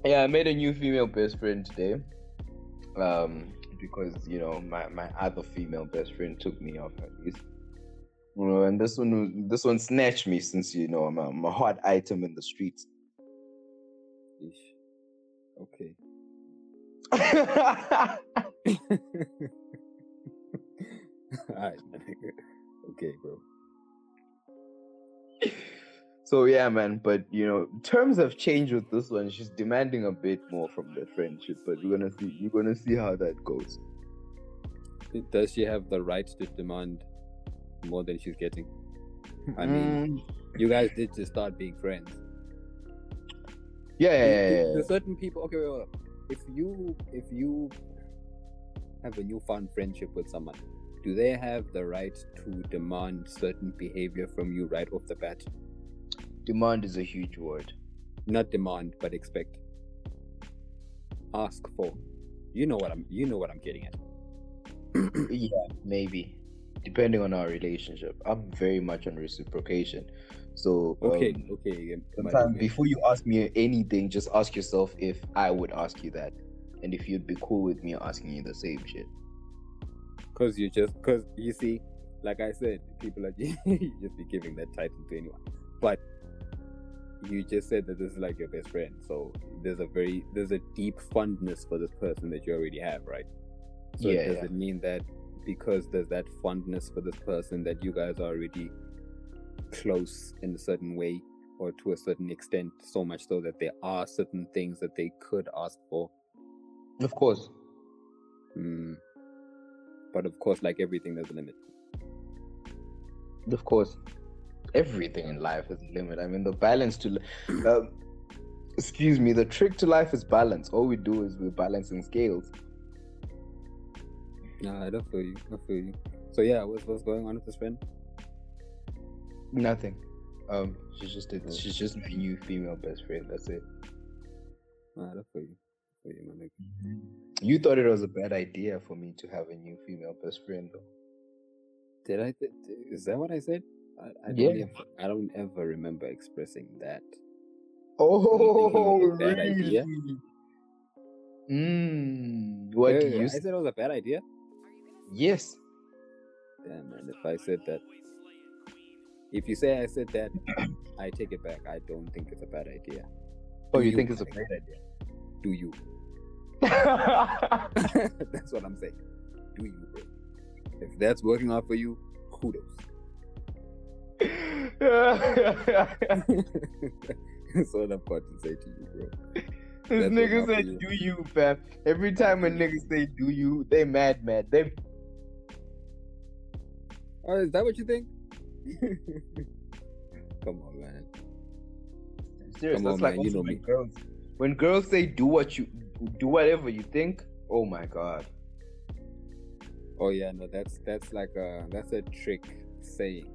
Yeah, I made a new female best friend today. Um, because you know my my other female best friend took me off at least. You know, and this one this one snatched me since you know I'm a, I'm a hot item in the streets.
Ish. Okay. Alright. Okay, bro.
so yeah, man. But you know, terms have changed with this one. She's demanding a bit more from the friendship, but we're gonna see. You're gonna see how that goes.
Does she have the right to demand more than she's getting? I mean,
Mm,
you guys did just start being friends.
yeah, yeah, yeah, yeah,
certain people. Okay, wait, wait, wait. if you if you have a newfound friendship with someone, do they have the right to demand certain behavior from you right off the bat?
Demand is a huge word.
Not demand, but expect. Ask for. You know what I'm. You know what I'm getting at.
yeah, maybe. Depending on our relationship. I'm very much on reciprocation. So
Okay,
um,
okay.
sometimes before you ask me anything, just ask yourself if I would ask you that. And if you'd be cool with me asking you the same shit.
Cause you just, cause you see, like I said, people are you just be giving that title to anyone. But you just said that this is like your best friend, so there's a very there's a deep fondness for this person that you already have, right? So
Yeah,
it mean that because there's that fondness for this person that you guys are already close in a certain way or to a certain extent, so much so that there are certain things that they could ask for?
Of course.
Hmm. But of course, like everything, there's a limit.
Of course. Everything in life has a limit. I mean the balance to um, excuse me, the trick to life is balance. All we do is we're balancing scales.
Nah, I don't feel you. I feel you. So yeah, what's what's going on with this friend?
Nothing. Um, she's just a, she's just my new female best friend. That's it.
Ah, that's for you. For you, my nigga.
You thought it was a bad idea for me to have a new female best friend, though.
Did I? Th- is that what I said? I, I don't.
Yeah.
Ever, I don't ever remember expressing that.
Oh,
idea?
Mm, what
Yeah,
you?
I said it was a bad idea.
Yes.
Damn, man. If I said that, if you say I said that, I take it back. I don't think it's a bad idea.
Oh, you
you,
think it's a
my
idea?
Do you? that's what I'm saying. Do you, bro? If that's working out for you, kudos. that's all I've got to say to you, bro.
This
That's
nigga said. "Do you, fam?" Every time a nigga say "Do you," they mad, mad. They
Oh, is that what you think? Come on, man.
serious.
Come
That's
on,
like
man, you know
when
me.
girls. When girls say "Do what you do," whatever you think. Oh my god.
Oh yeah, no, that's that's like a that's a trick saying.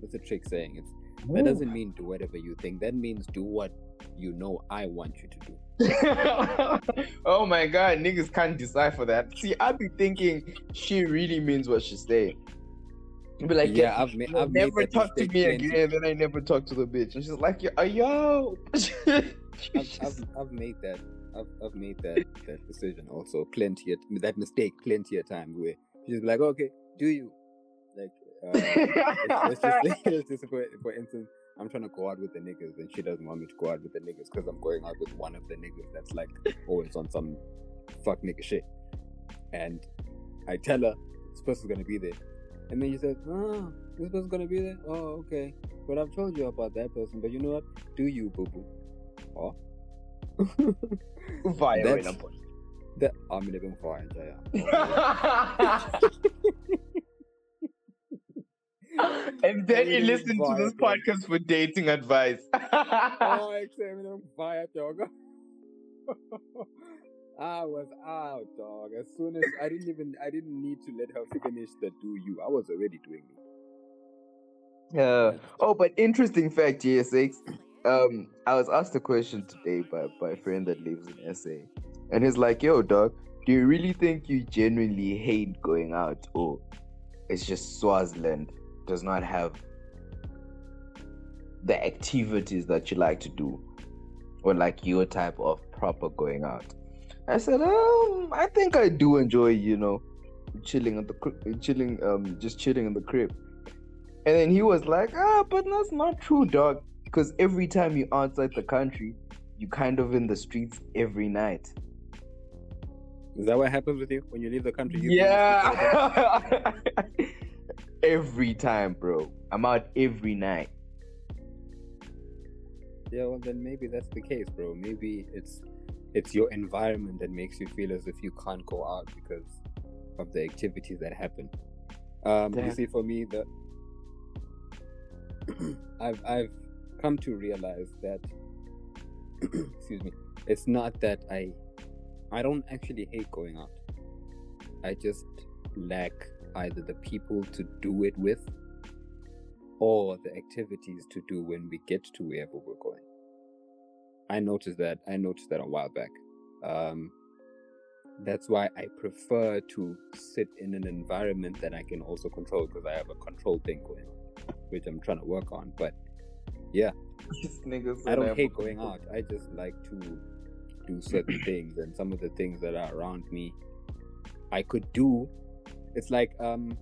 That's a trick saying. It's that doesn't mean do whatever you think. That means do what you know I want you to do.
oh my god, niggas can't decipher that. See, I be thinking she really means what she's saying. Be like,
Yeah, I've ma- I've
never
that
talk to me again. Then I never talk to the bitch, and she's like, yo, yo.
I've, I've, I've made that I've, I've made that that decision also plenty of that mistake plenty of times where she's like okay do you? Like uh, let's, just let's just for, for instance I'm trying to go out with the niggas and she doesn't want me to go out with the niggas because I'm going out with one of the niggas that's like always on some fuck nigga shit. And I tell her this person's gonna be there and then you said, oh this person's gonna be there oh okay but I've told you about that person but you know what do you boo boo oh
Fire
That's-
right now.
that I'm living for it, yeah.
and then you listen to this podcast for dating advice.
oh, on fire, dog. I was out, dog. As soon as I didn't even I didn't need to let her finish the do you. I was already doing it.
Uh, oh, but interesting fact, GSX. Um, I was asked a question today by, by a friend that lives in SA, and he's like, "Yo, dog, do you really think you genuinely hate going out, or it's just Swaziland does not have the activities that you like to do, or like your type of proper going out?" I said, "Um, I think I do enjoy, you know, chilling at the chilling, um, just chilling in the crib." And then he was like, ah, but that's not true, dog. Because every time you're outside the country, you kind of in the streets every night.
Is that what happens with you when you leave the country? You feel the streets all day?
Yeah. every time, bro. I'm out every night.
Yeah, well then maybe that's the case, bro. Maybe it's it's your environment that makes you feel as if you can't go out because of the activities that happen. Um, you see, for me, the I've I've come to realize that excuse me, it's not that I I don't actually hate going out. I just lack either the people to do it with or the activities to do when we get to wherever we're going. I noticed that. I noticed that a while back. Um, that's why I prefer to sit in an environment that I can also control because I have a control thing going on, which I'm trying to work on. But yeah, I don't hate going out. I just like to do certain things, and some of the things that are around me, I could do. It's like um,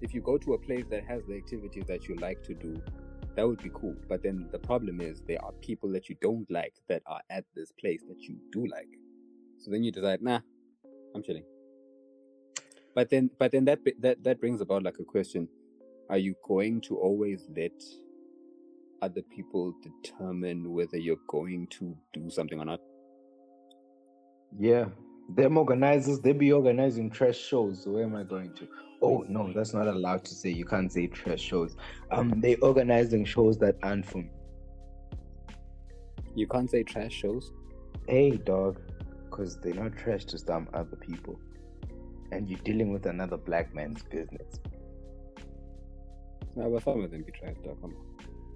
if you go to a place that has the activities that you like to do, that would be cool. But then the problem is there are people that you don't like that are at this place that you do like. So then you decide, nah, I'm chilling. But then, but then that that that brings about like a question: Are you going to always let other people determine whether you're going to do something or not?
Yeah. Them organizers, they be organizing trash shows. Where am I going to? Oh no, that's not allowed to say. You can't say trash shows. Um, they organizing shows that aren't for me.
You can't say trash shows.
Hey, dog, because they're not trash to some other people, and you're dealing with another black man's business.
No, but some of them be trash, dog. Come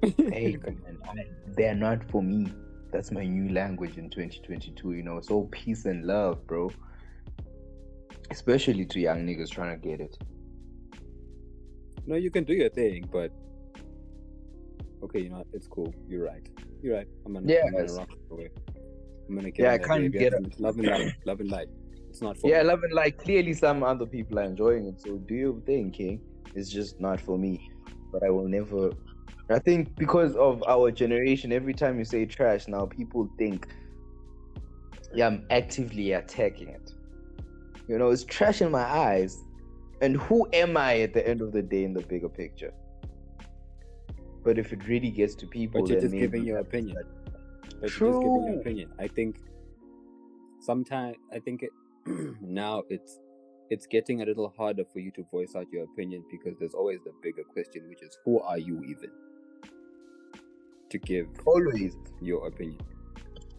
on.
hey, man, I, they're not for me. That's my new language in 2022. You know, it's all peace and love, bro. Especially to young niggas trying to get it.
No, you can do your thing, but okay, you know? It's cool. You're right. You're right. I'm gonna, I'm gonna rock away. I'm gonna get
Yeah, I
that
can't get
it. Love and light. Love and light. It's not for
Yeah,
me.
love and light. clearly some other people are enjoying it. So do your thing, King. It's just not for me. But I will never. I think because of our generation, every time you say trash now, people think, yeah, I'm actively attacking it. You know, it's trash in my eyes. And who am I at the end of the day in the bigger picture? But if it really gets to people,
But you're just giving your opinion. But you're just giving your
True.
opinion. I think sometimes I think it, now it's it's getting a little harder for you to voice out your opinion because there's always the bigger question, which is who are you even to give
Always,
your opinion?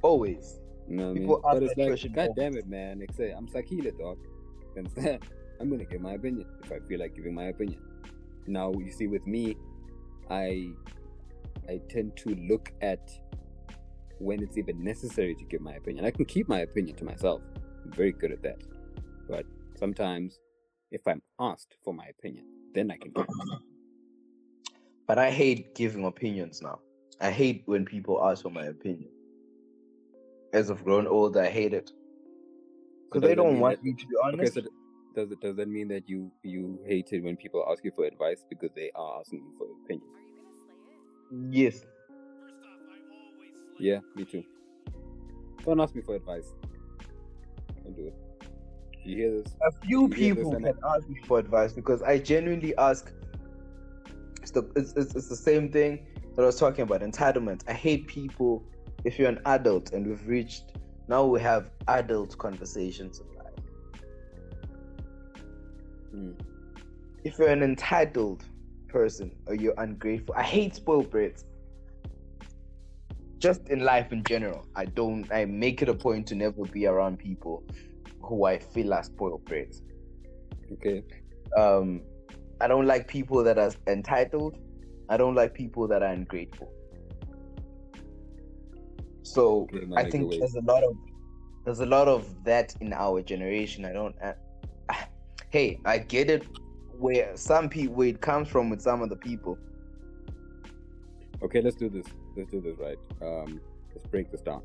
always.
You know what I mean? But it's like, God damn it, man! Like I'm Sakhile, dog. I'm gonna give my opinion if I feel like giving my opinion. Now you see, with me, I I tend to look at when it's even necessary to give my opinion. I can keep my opinion to myself. I'm very good at that. But sometimes, if I'm asked for my opinion, then I can give. it.
But I hate giving opinions now. I hate when people ask for my opinion. As I've grown older, I hate it. Because
does
they don't want me to be
Okay,
honest.
so th- does it does that mean that you you hate it when people ask you for advice because they are asking you for opinion?
yes.
Yeah, me too. Don't ask me for advice. Don't do it. You hear this,
A few
You
people
and
can ask me for advice because I genuinely ask. It's the, it's, it's, it's the same thing that I was talking about entitlement. I hate people. If you're an adult and we've reached now, we have adult conversations in life.
Hmm.
If you're an entitled person or you're ungrateful, I hate spoiled brats. Just in life in general, I don't. I make it a point to never be around people who I feel are spoiled brats
okay,
um i don't like people that are entitled i don't like people that are ungrateful so i think
the
there's a lot of there's a lot of that in our generation i don't hey i get it where some people where it comes from with some of the people
okay, let's do this. Let's do this right. Um, let's break this down.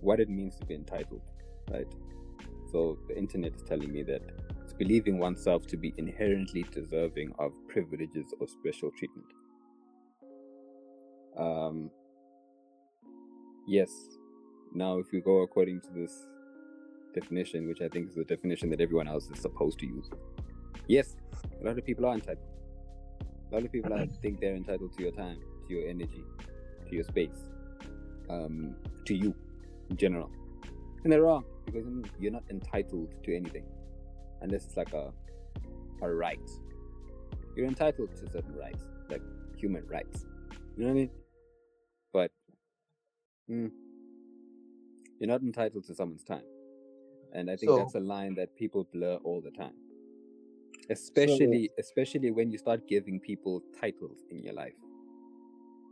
What it means to be entitled, right? So the internet is telling me that it's believing oneself to be inherently deserving of privileges or special treatment. Um, yes. Now, if we go according to this definition, which I think is the definition that everyone else is supposed to use, yes, a lot of people are entitled. A lot of people are, think they're entitled to your time, to your energy, to your space, um, to you in general. And they're wrong because you're not entitled to anything unless it's like a, a right. You're entitled to certain rights, like human rights. You know what I mean? But mm, you're not entitled to someone's time. And I think
So-
that's a line that people blur all the time. Especially especially when you start giving people titles in your life.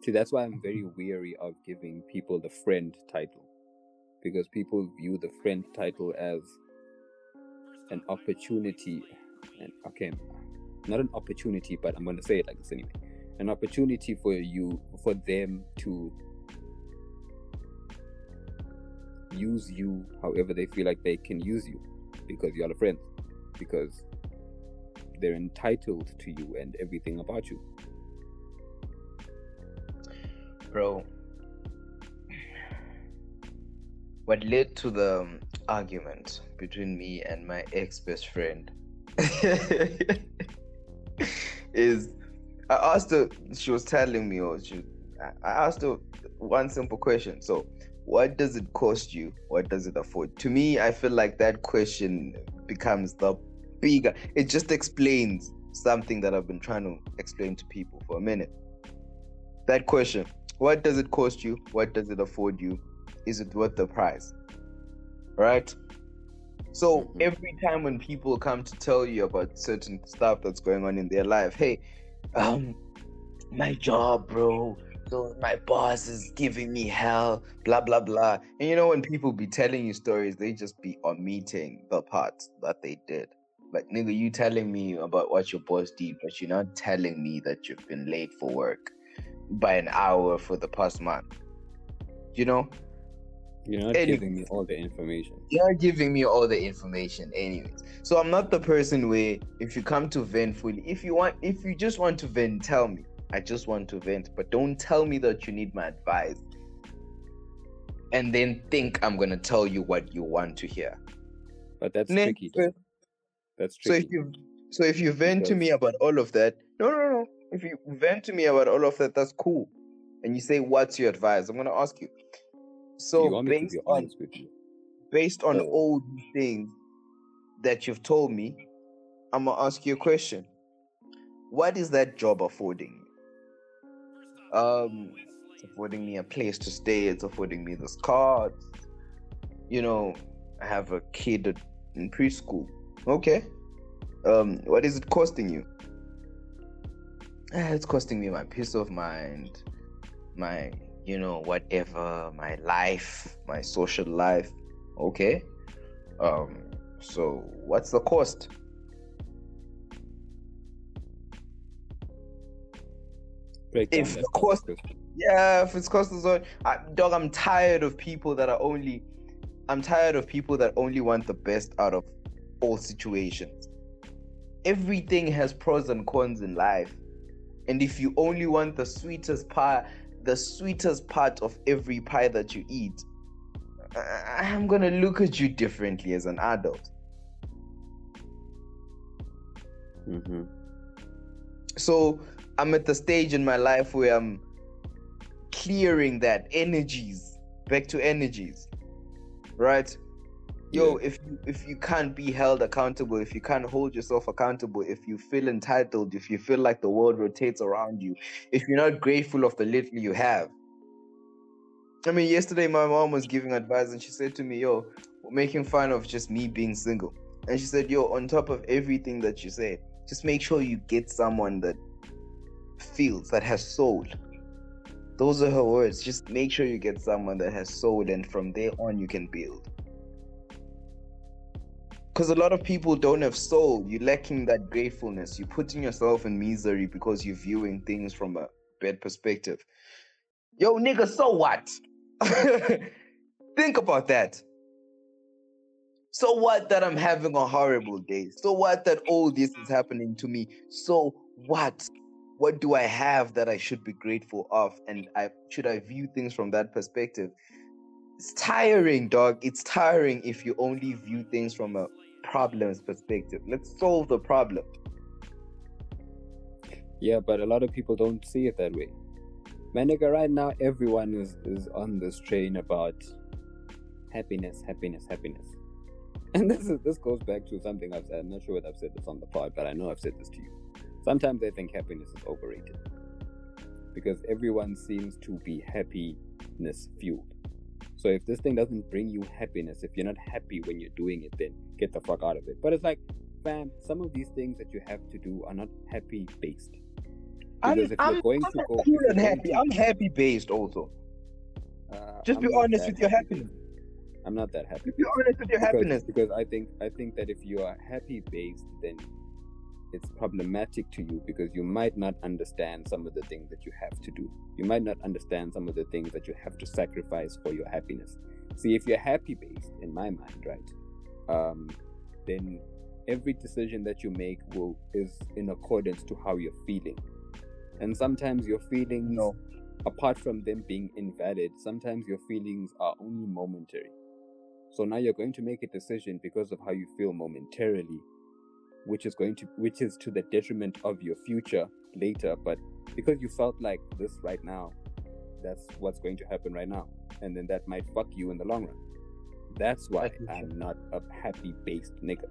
See, that's why I'm very mm-hmm. weary of giving people the friend title. Because people view the friend title as an opportunity and okay, not an opportunity, but I'm gonna say it like this anyway. An opportunity for you for them to use you however they feel like they can use you because you're a friend. Because they're entitled to you and everything about you.
bro what led to the um, argument between me and my ex-best friend is i asked her she was telling me or she i asked her one simple question so what does it cost you? What does it afford? To me i feel like that question becomes the bigger it just explains something that i've been trying to explain to people for a minute. That question what does it cost you? What does it afford you? Is it worth the price? Right? So
Mhm.
every time when people come to tell you about certain stuff that's going on in their life hey um my job, bro. My boss is giving me hell, blah blah blah. And you know when people be telling you stories, they just be omitting the parts that they did. Like nigga, you telling me about what your boss did, but you're not telling me that you've been late for work by an hour for the past month. You know,
You're not giving me all the information.
you're giving me all the information anyways so i'm not the person where if you come to vent fully if you want if you just want to vent tell me i just want to vent but don't tell me that you need my advice and then think i'm gonna tell you what you want to hear
But that's
Ne-
tricky.
so-
That's
so if you so if you vent to me about all of that no no no if you vent to me about all of that that's cool and you say what's your advice i'm gonna ask you so
you to
based on
you.
based on
Oh.
all these things that you've told me, I'm gonna ask you a question. What is that job affording you? Um, it's affording me a place to stay. It's affording me this car. You know, I have a kid in preschool. Okay. Um, what is it costing you? "Ah, It's costing me my peace of mind, my, you know, whatever, my life, my social life. Okay. Um, so what's the cost? If the cost- Yeah, if it's cost all, I, dog, I'm tired of people that are only, I'm tired of people that only want the best out of all situations. Everything has pros and cons in life, and if you only want the sweetest pie, the sweetest part of every pie that you eat, I- I'm gonna look at you differently as an adult.
Mhm.
So I'm at the stage in my life where I'm clearing that energies back to energies, right? Yo, if you if you can't be held accountable, if you can't hold yourself accountable, if you feel entitled, if you feel like the world rotates around you, if you're not grateful of the little you have. I mean, yesterday my mom was giving advice and she said to me, "Yo, making fun of just me being single," and she said, "Yo, on top of everything that you say, just make sure you get someone that feels that has soul." Those are her words. Just make sure you get someone that has soul, and from there on, you can build. Because a lot of people don't have soul. You're lacking that gratefulness. You're putting yourself in misery because you're viewing things from a bad perspective. Yo, nigga, so what? Think about that. So what that I'm having a horrible day? So what that all this is happening to me? So what? What do I have that I should be grateful of? And I should I view things from that perspective? It's tiring, dog. It's tiring if you only view things from a problems perspective. Let's solve the problem.
Yeah, but a lot of people don't see it that way. Man, nigga, right now everyone is is on this train about happiness, happiness, happiness. And this is this goes back to something I've said. I'm not sure whether I've said this on the pod, but I know I've said this to you. Sometimes I think happiness is overrated because everyone seems to be happiness fueled. So if this thing doesn't bring you happiness, if you're not happy when you're doing it, then get the fuck out of it. But it's like, fam, some of these things that you have to do are not happy based.
I'm,
Because if
I'm,
you're going
I'm
to go,
cool
if
and happy. I'm happy based also.
uh,
Just
I'm
be honest with your happiness.
I'm not that happy.
Be honest with your
because,
happiness.
because I think I think that if you are happy based, then it's problematic to you because you might not understand some of the things that you have to do. You might not understand some of the things that you have to sacrifice for your happiness. See, if you're happy based, in my mind, right, um, then every decision that you make will is in accordance to how you're feeling. And sometimes your feelings,
No.
apart from them being invalid, sometimes your feelings are only momentary. So now you're going to make a decision because of how you feel momentarily, which is going to which is to the detriment of your future later. But because you felt like this right now, that's what's going to happen right now. And then that might fuck you in the long run. That's why. I'm not a happy based nigga.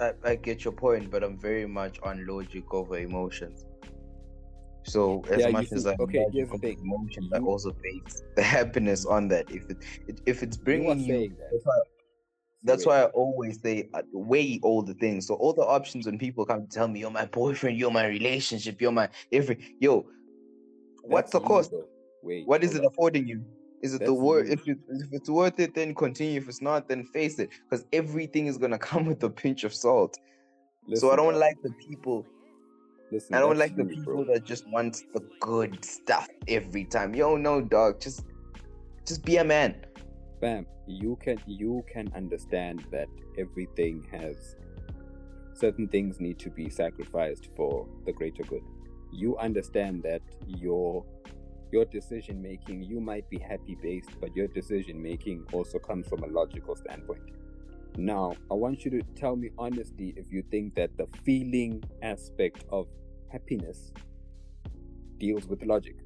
I, I get your point, but I'm very much on logic over emotions. So as
Yeah,
much
see-
as I'm
okay, here's the thing.
emotions, I also base the happiness on that. If it, it if it's
You
bringing you,
that.
That's why, that's
Wait.
why I always say uh, weigh all the things. So all the options when people come to tell me, "You're my boyfriend, you're my relationship, you're my every yo." What's
That's
the cost?
though. Wait.
What is it affording you? Is it the worth? If if it's worth it, then continue. If it's not, then face it. Because everything is gonna come with a pinch of salt. so I don't
dog,
like the people.
Listen,
I don't like the people
bro.
that just want the good stuff every time. Yo, no, dog. Just, just be a man.
Bam, you can you can understand that everything has certain things need to be sacrificed for the greater good. You understand that your your decision making you might be happy based, but your decision making also comes from a logical standpoint. Now, I want you to tell me honestly if you think that the feeling aspect of happiness deals with logic.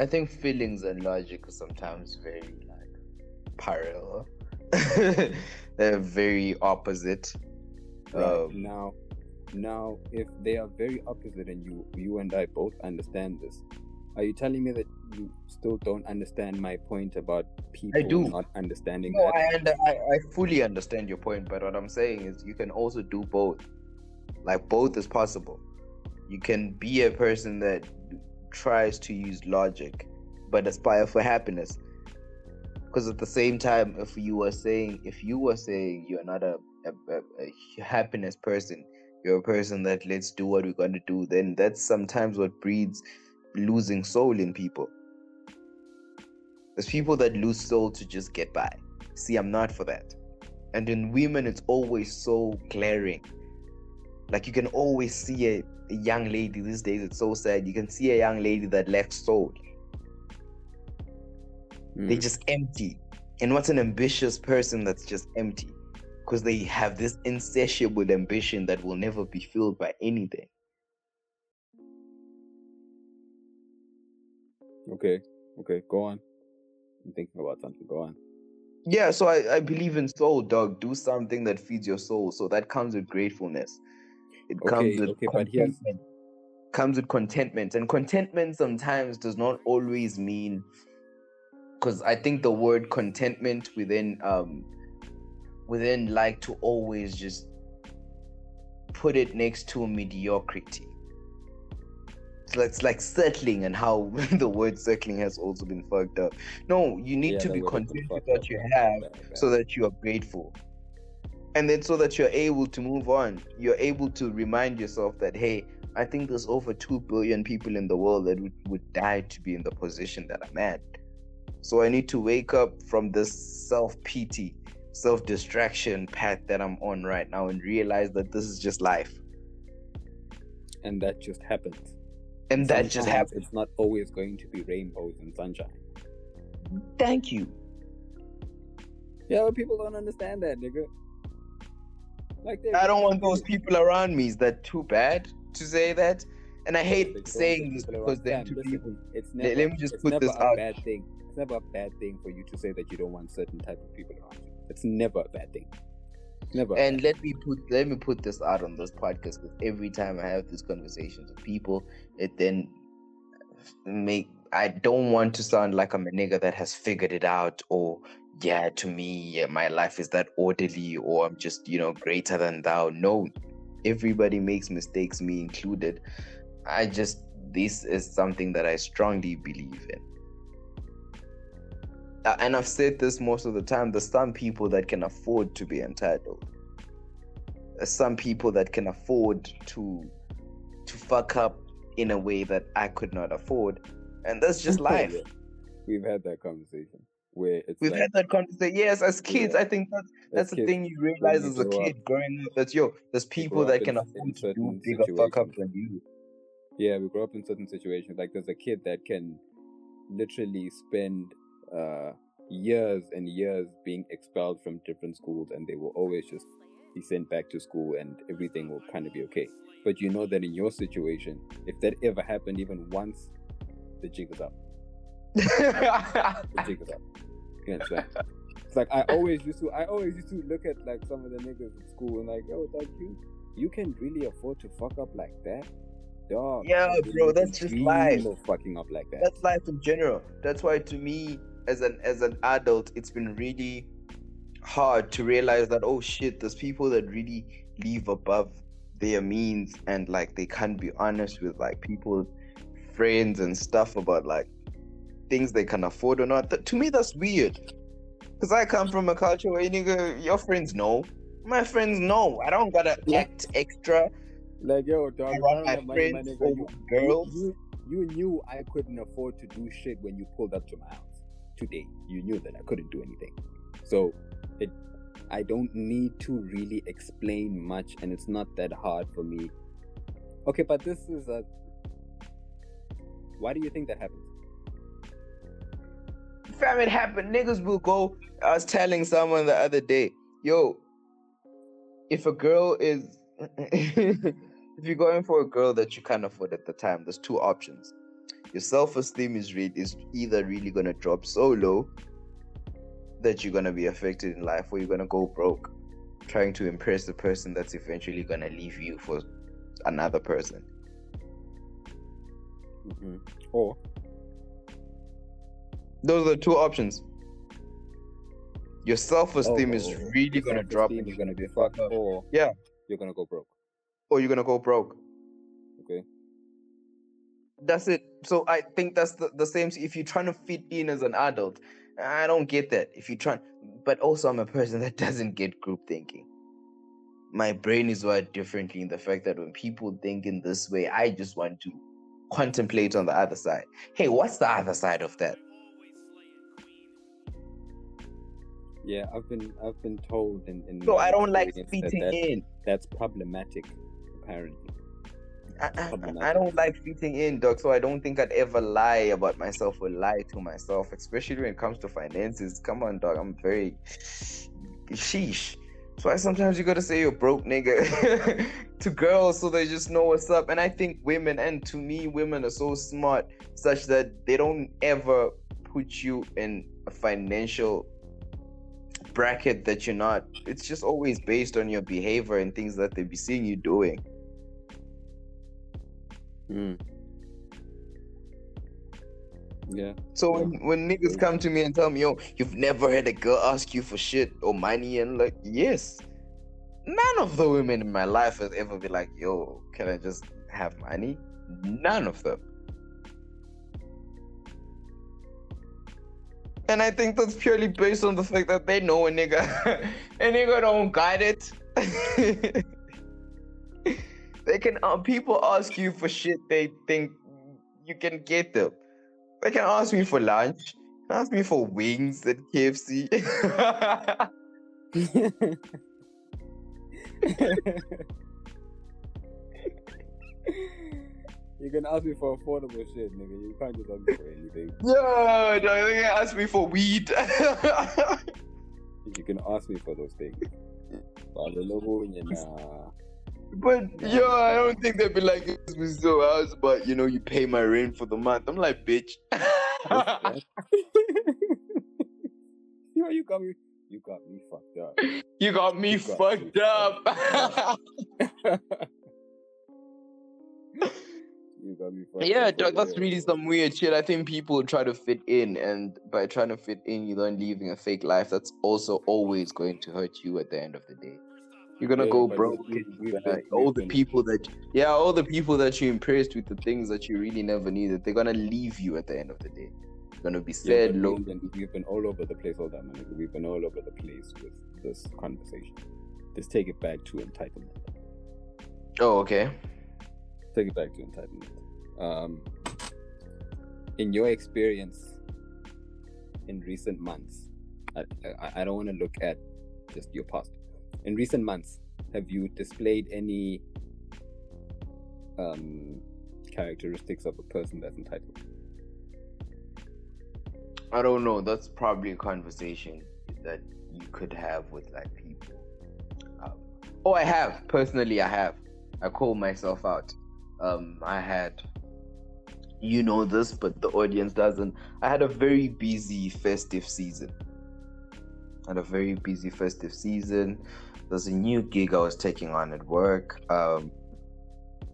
I think feelings and logic are sometimes very like parallel. They're very opposite.
Right.
Um,
now, now, if they are very opposite, and you, you and I both understand this, are you telling me that you still don't understand my point about people I
do.
not understanding
No,
that?
I, under, I I fully understand your point, but what I'm saying is you can also do both. Like both is possible. You can be a person that tries to use logic, but aspire for happiness. Because at the same time, if you were saying, if you were saying you're not a, a, a, happiness person, you're a person that let's do what we're going to do, then that's sometimes what breeds losing soul in people. There's people that lose soul to just get by. See, I'm not for that. And in women, it's always so glaring. Like you can always see a, a young lady these days. It's so sad. You can see a young lady that lacks soul. They're
Mm.
just empty. And what's an ambitious person that's just empty? Because they have this insatiable ambition that will never be filled by anything.
Okay, okay, go on. I'm thinking about something. Go on.
Yeah, so I, I believe in soul, dog. Do something that feeds your soul. So that comes with gratefulness. It
Okay,
comes with
okay,
contentment. Comes with contentment. And contentment sometimes does not always mean because I think the word contentment within um within like to always just put it next to mediocrity. So it's like settling and how the word settling has also been fucked up. No, you need
Yeah,
to be
would have been
content with what you have so that you are grateful. And then so that you're able to move on, you're able to remind yourself that, hey, I think there's over 2 billion people in the world that would, would die to be in the position that I'm at. So I need to wake up from this self pity, self distraction path that I'm on right now and realize that this is just life.
and that just happens.
And that just
Sometimes
happens.
It's not always going to be rainbows and sunshine.
Thank you.
Yeah, but people don't understand that, nigga. Like
I don't want those people around me. Is that too bad to say that? And I hate saying this because they're
listen,
people.
It's
Let-
never,
let me just
it's
put
never
this
a
out.
bad thing. It's never a bad thing for you to say that you don't want certain type of people around you. It's never a bad thing. Never.
And let me put let me put this out on this podcast because every time I have these conversations with people, it then make I don't want to sound like I'm a nigga that has figured it out or yeah, to me, my life is that orderly or I'm just, you know, greater than thou. No, everybody makes mistakes, me included. I just this is something that I strongly believe in. Uh, and I've said this most of the time. There's some people that can afford to be entitled. There's some people that can afford to to fuck up in a way that I could not afford, and that's just life.
We've had that conversation where
We've
like,
had that conversation. Yes, as kids,
Yeah.
I think that's that's the
kids,
thing you realize as a kid
up-
growing up. That yo, there's people that can afford to do bigger fuck ups than you.
yeah, we grow up in certain situations. Like there's a kid that can literally spend uh, years and years being expelled from different schools, and they will always just be sent back to school, and everything will kind of be okay. But you know that in your situation, if that ever happened even once, the jig is up. The jig is up. Understand? It's like I always used to. I always used to look at like some of the niggas at school and like, oh, like you, you can really afford to fuck up like that, dog.
Yeah, bro, that's just life.
of fucking up like that.
that's life in general. That's why to me, as an as an adult, it's been really hard to realize that oh shit, there's people that really live above their means and like they can't be honest with like people friends and stuff about like things they can afford or not. That, to me, that's weird. Because I come from a culture where you nigga, your friends know. My friends know. I don't gotta
Yeah.
act extra.
Like yo, dog, I
my
don't have money, my
friends
nigga.
over
You,
girls.
you, you knew I couldn't afford to do shit when you pulled up to my house today. You knew that I couldn't do anything. So it I don't need to really explain much and it's not that hard for me. Okay, but this is a why do you think that happens?
Fam, it happened. Niggas will go. I was telling someone the other day, yo, if a girl is, if you're going for a girl that you can't afford at the time, there's two options. Your self-esteem is re- is either really gonna drop so low that you're gonna be affected in life, or you're gonna go broke, trying to impress the person that's eventually gonna leave you for another person.
Mm-hmm. Or
Those are the two options. Your self-esteem is
oh, oh,
really gonna drop, and
is
you're
gonna be
fuck
fucked,
up.
or
Yeah.
you're gonna go broke.
or you're gonna go broke.
Okay.
That's it. So I think that's the, the same. If you're trying to fit in as an adult, I don't get that. If you're trying, but also I'm a person that doesn't get group thinking. My brain is wired differently in the fact that when people think in this way, I just want to contemplate on the other side. Hey, what's the other side of that?
Yeah, I've been I've been told in, in
So I don't like fitting
that, that
in.
that's problematic apparently.
I, I. I don't like fitting in, dog. So I don't think I'd ever lie about myself or lie to myself, especially when it comes to finances. Come on, dog. I'm very sheesh. So I sometimes you gotta say you're broke, nigga, to girls so they just know what's up. And I think women, and to me, women are so smart such that they don't ever put you in a financial bracket that you're not. It's just always based on your behavior and things that they be seeing you doing.
Mm. Yeah.
So
Yeah.
when, when niggas come to me and tell me, yo, you've never had a girl ask you for shit or money, and like, yes, none of the women in my life has ever been like, yo, can I just have money? None of them. And I think that's purely based on the fact that they know a nigga. a nigga don't got it. they can uh, people ask you for shit they think you can get them. They can ask me for lunch. Ask me for wings at KFC.
you can ask me for affordable shit, nigga. You can't just ask me for anything.
yeah, they can ask me for weed.
You can ask me for those things. But the logo, you know,
but yeah, I don't think they'd be like, "This was so house, but you know, you pay my rent for the month." I'm like, bitch.
Yo, you got me. You got me fucked up.
you got me
You got
fucked
me
up.
you got me fucked
yeah, dog, that's really some weird shit. I think people try to fit in, and by trying to fit in, you're then living a fake life. That's also always going to hurt you at the end of the day. You're gonna
Yeah,
go broke.
we-
and
we've
you're gonna-
been-
all the people that, yeah, all the people that you impressed with the things that you really never needed, they're gonna leave you at the end of the day. You're gonna be sad,
but
low.
we've, been, we've been all over the place all that, man. We've been all over the place with this conversation. Let's take it back to entitlement.
Oh, okay.
Take it back to entitlement. Um, in your experience in recent months, I, I, I don't want to look at just your past. In recent months, have you displayed any um, characteristics of a person that's entitled?
I don't know. That's probably a conversation that you could have with like people. Um, oh, I have personally. I have. I call myself out. Um, I had. You know this, but the audience doesn't. I had a very busy festive season. had a very busy festive season. There's a new gig I was taking on at work. Um,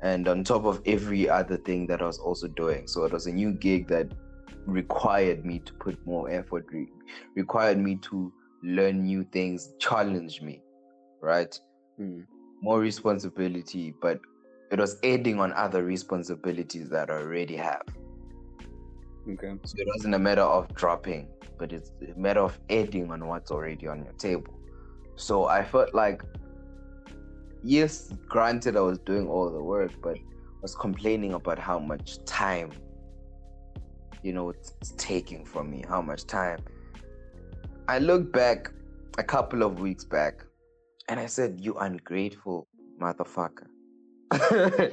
and on top of every other thing that I was also doing. So it was a new gig that required me to put more effort, re- required me to learn new things, challenge me, right?
Hmm.
More responsibility, but it was adding on other responsibilities that I already have.
Okay.
So it wasn't a matter of dropping, but it's a matter of adding on what's already on your table. So I felt like, yes, granted, I was doing all the work, but I was complaining about how much time, you know, it's, taking from me, how much time. I look back a couple of weeks back and I said, You ungrateful motherfucker.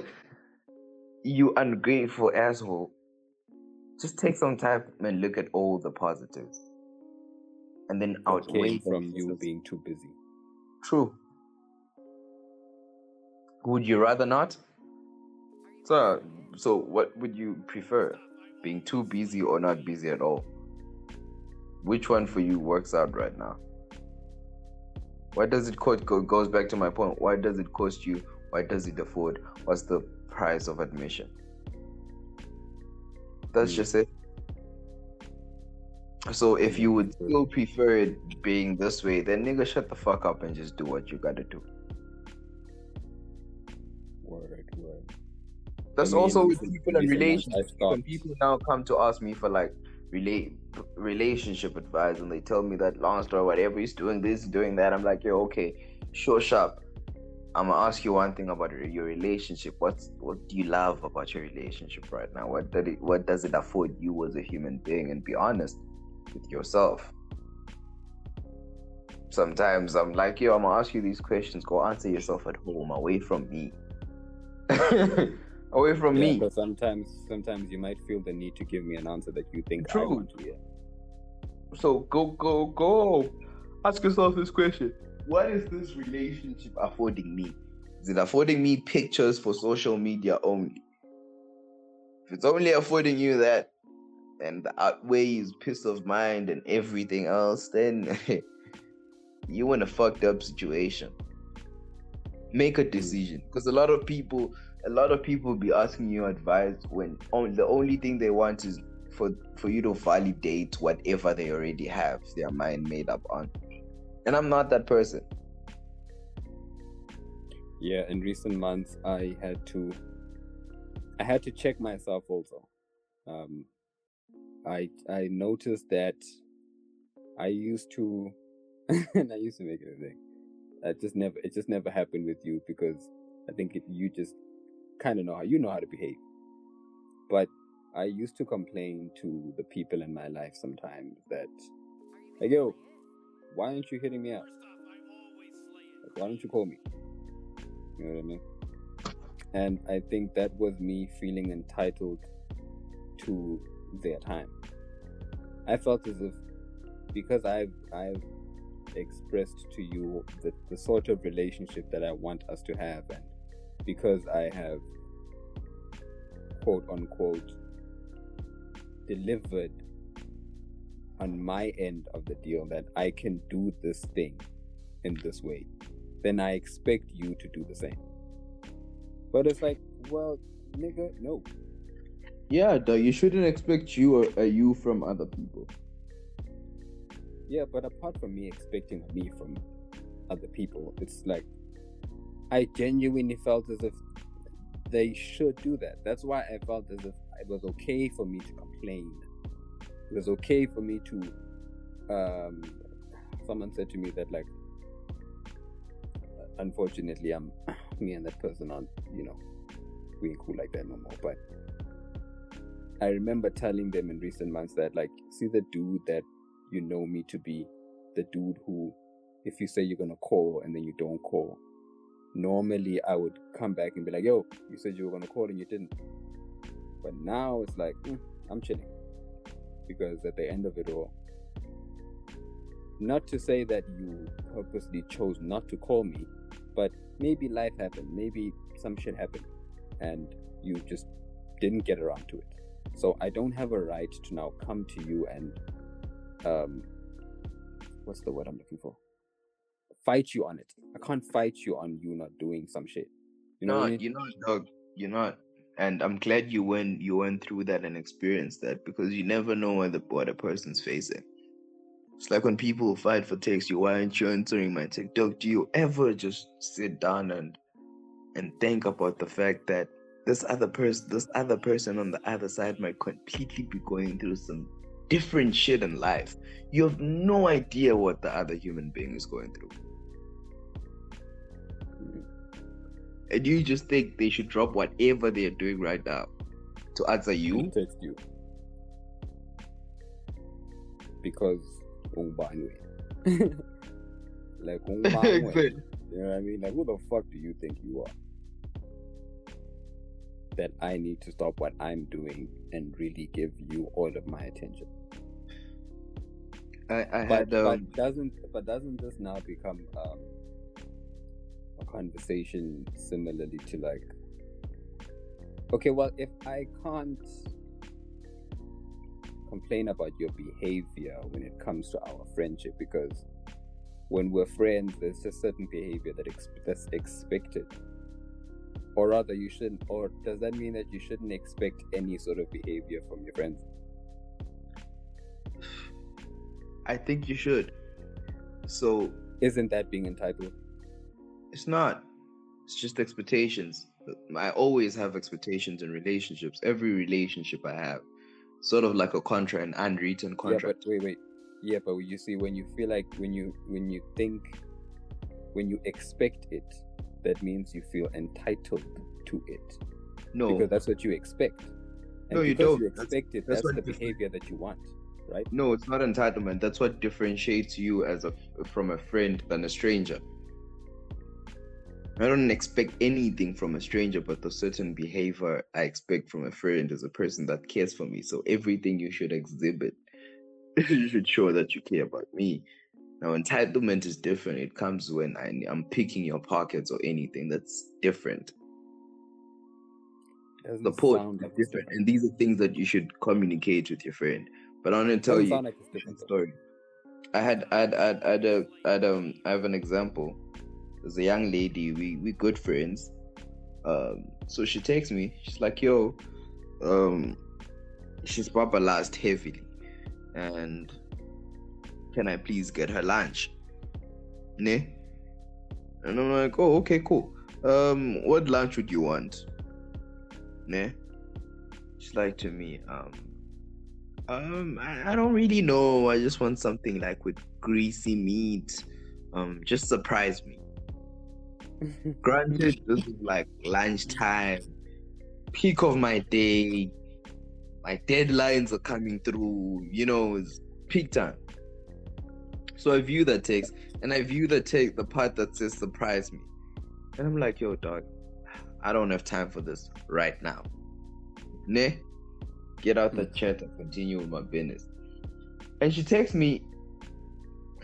you ungrateful asshole. Just take some time and look at all the positives. And then outweigh
from you being too busy.
true. Would you rather not? So so what would you prefer? Being too busy or not busy at all? Which one for you works out right now? Why does it cost go, goes back to my point why does it cost you why does it afford? What's the price of admission? That's
Hmm.
just it. So if you would still prefer it being this way then nigga shut the fuck up and just do what you gotta do.
Word, word.
that's
mean,
also with people in relationships when people now come to ask me for like relate relationship advice and they tell me that long story whatever he's doing this doing that i'm like yo okay sure sharp i'm gonna ask you one thing about your relationship. What's what do you love about your relationship right now? What did it what does it afford you as a human being? And be honest with yourself. Sometimes i'm like yo i'm gonna ask you these questions. Go answer yourself at home away from me. Away from
Yeah,
me.
because sometimes, sometimes you might feel the need to give me an answer that you think I want to hear.
So go, go, go. Ask yourself this question: What is this relationship affording me? Is it affording me pictures for social media only? If it's only affording you that, and the outweighs peace of mind and everything else, then you in a fucked up situation. Make a decision, because a lot of people, a lot of people be asking you advice when on, the only thing they want is for for you to validate whatever they already have their mind made up on. And I'm not that person.
Yeah, in recent months, I had to, I had to check myself also. Um, I I noticed that I used to, and I used to make it a thing. Just never, it just never happened with you because I think it, you just kind of know how you know how to behave. But I used to complain to the people in my life sometimes that, like, yo, why aren't you hitting me up? Like, why don't you call me? You know what I mean? And I think that was me feeling entitled to their time. I felt as if because I've I've expressed to you the, the sort of relationship that I want us to have and because I have quote unquote delivered on my end of the deal that I can do this thing in this way, then I expect you to do the same. But it's like, well, nigga, no.
Yeah, duh, you shouldn't expect you or uh, you from other people.
Yeah, but apart from me expecting me from other people, it's like I genuinely felt as if they should do that. That's why I felt as if it was okay for me to complain. It was okay for me to. Um, someone said to me that like, unfortunately, I'm me and that person aren't you know, we cool like that no more. But I remember telling them in recent months that like, see the dude that you know me to be the dude who, if you say you're gonna call and then you don't call, normally I would come back and be like, yo, you said you were gonna call and you didn't. But now it's like, mm, I'm chilling. Because at the end of it all, not to say that you purposely chose not to call me, but maybe life happened, maybe some shit happened, and you just didn't get around to it. So I don't have a right to now come to you and um what's the word I'm looking for? Fight you on it. I can't fight you on you not doing some shit. You know
no,
I mean?
you're not, dog. You're not. And I'm glad you went you went through that and experienced that because you never know what the what a person's facing. It's like when people fight for text you, why aren't you answering my? Dog, do you ever just sit down and and think about the fact that this other person, this other person on the other side might completely be going through some different shit in life. You have no idea what the other human being is going through. And you just think they should drop whatever they're doing right now to answer you?
text you because ungubani like?
Exactly.
you know what I mean like who the fuck do you think you are that I need to stop what I'm doing and really give you all of my attention
I, I
but,
had um,
but doesn't but doesn't this now become um, a conversation similarly to like okay well if i can't complain about your behavior when it comes to our friendship because when we're friends there's just certain behavior that ex- that's expected. Or rather you shouldn't or does that mean that you shouldn't expect any sort of behavior from your friends?
I think you should. So
isn't that being entitled
it's not. It's just expectations. I always have expectations in relationships. Every relationship I have, sort of like a contract, an unwritten
Yeah, but wait, wait. Yeah, but you see, when you feel like when you when you think when you expect it, that means you feel entitled to it
no,
because that's what you expect. And
No, you don't.
You
That's-
expect it.
that's
That's, the behavior that you want, right?
no, it's not entitlement. That's what differentiates you as a from a friend than a stranger. I don't expect anything from a stranger, but the certain behavior I expect from a friend is a person that cares for me. So everything you should exhibit, you should show that you care about me. Now, entitlement is different. It comes when I, I'm picking your pockets or anything. That's different.
Doesn't
The point is
like
different, and these are things that you should communicate with your friend. But I want to tell you
like though.
story. I had I had I had, I had, a, I had um I have an example. There's a young lady, we we good friends. Um so she texts me, she's like, yo, um she's last heavily and can I please get her lunch? Ne? And I'm like, oh okay, cool. Um what lunch would you want? Ne? She's like to me, um um, I, I don't really know. I just want something like with greasy meat. Um, just surprise me. Granted, this is like lunchtime, peak of my day. My deadlines are coming through. You know, it's peak time. So I view that text, and I view the text, the part that says surprise me, and I'm like, yo, dog, I don't have time for this right now. Ne? get out the chat and continue with my business. And she texts me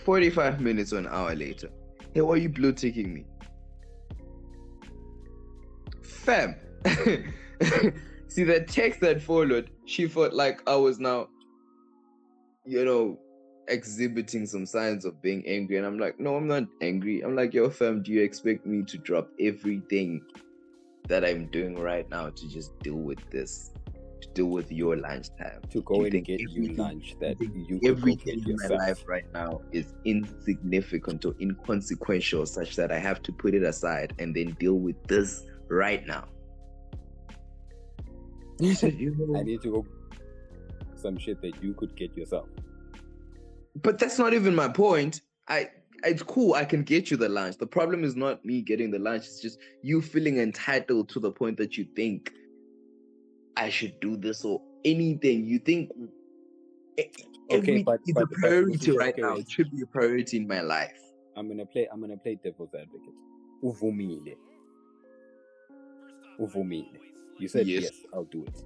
45 minutes or an hour later. Hey, why are you blue ticking me? Fam. See, the text that followed, she felt like I was now, you know, exhibiting some signs of being angry. And I'm like, no, I'm not angry. I'm like, yo, fam, do you expect me to drop everything that I'm doing right now to just deal with this? To deal with your lunchtime?
to go and get you lunch that you
everything in my life right now is insignificant or inconsequential such that I have to put it aside and then deal with this right now. I said, you
I need to go some shit that you could get yourself.
but that's not even my point. I it's cool. I can get you the lunch. The problem is not me getting the lunch. It's just you feeling entitled to the point that you think I should do this or anything. You think
Okay, but-
is
but-
a
but-
priority right
okay,
now. It should be a priority in my life.
I'm gonna play. I'm gonna play devil's advocate. Uvumile. Uvumile. You said
Yes.
yes. I'll do it.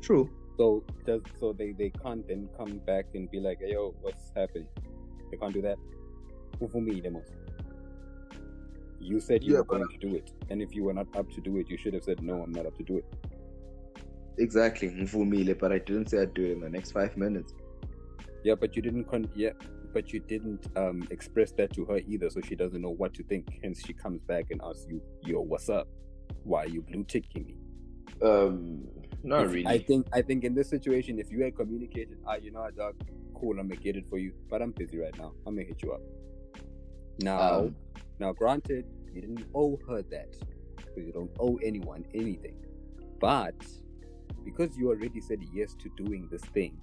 True.
So just so they they can't then come back and be like, hey, yo, what's happening? They can't do that. Uvumile mos. You said you
Yeah,
were going to do it, and if you were not up to do it, you should have said no. I'm not up to do it.
Exactly, Mvumile, but I didn't say I'd do it in the next five minutes.
Yeah, but you didn't con. Yeah, but you didn't um express that to her either, so she doesn't know what to think. Hence, she comes back and asks you, "Yo, what's up? Why are you blue ticking me?"
Um, not
If-
really.
I think I think in this situation, if you had communicated, ah, you know, what, dog, cool, I'm gonna get it for you, but I'm busy right now. I'm gonna hit you up. Now,
Um,
now, granted, you didn't owe her that, because you don't owe anyone anything. But because you already said yes to doing this thing,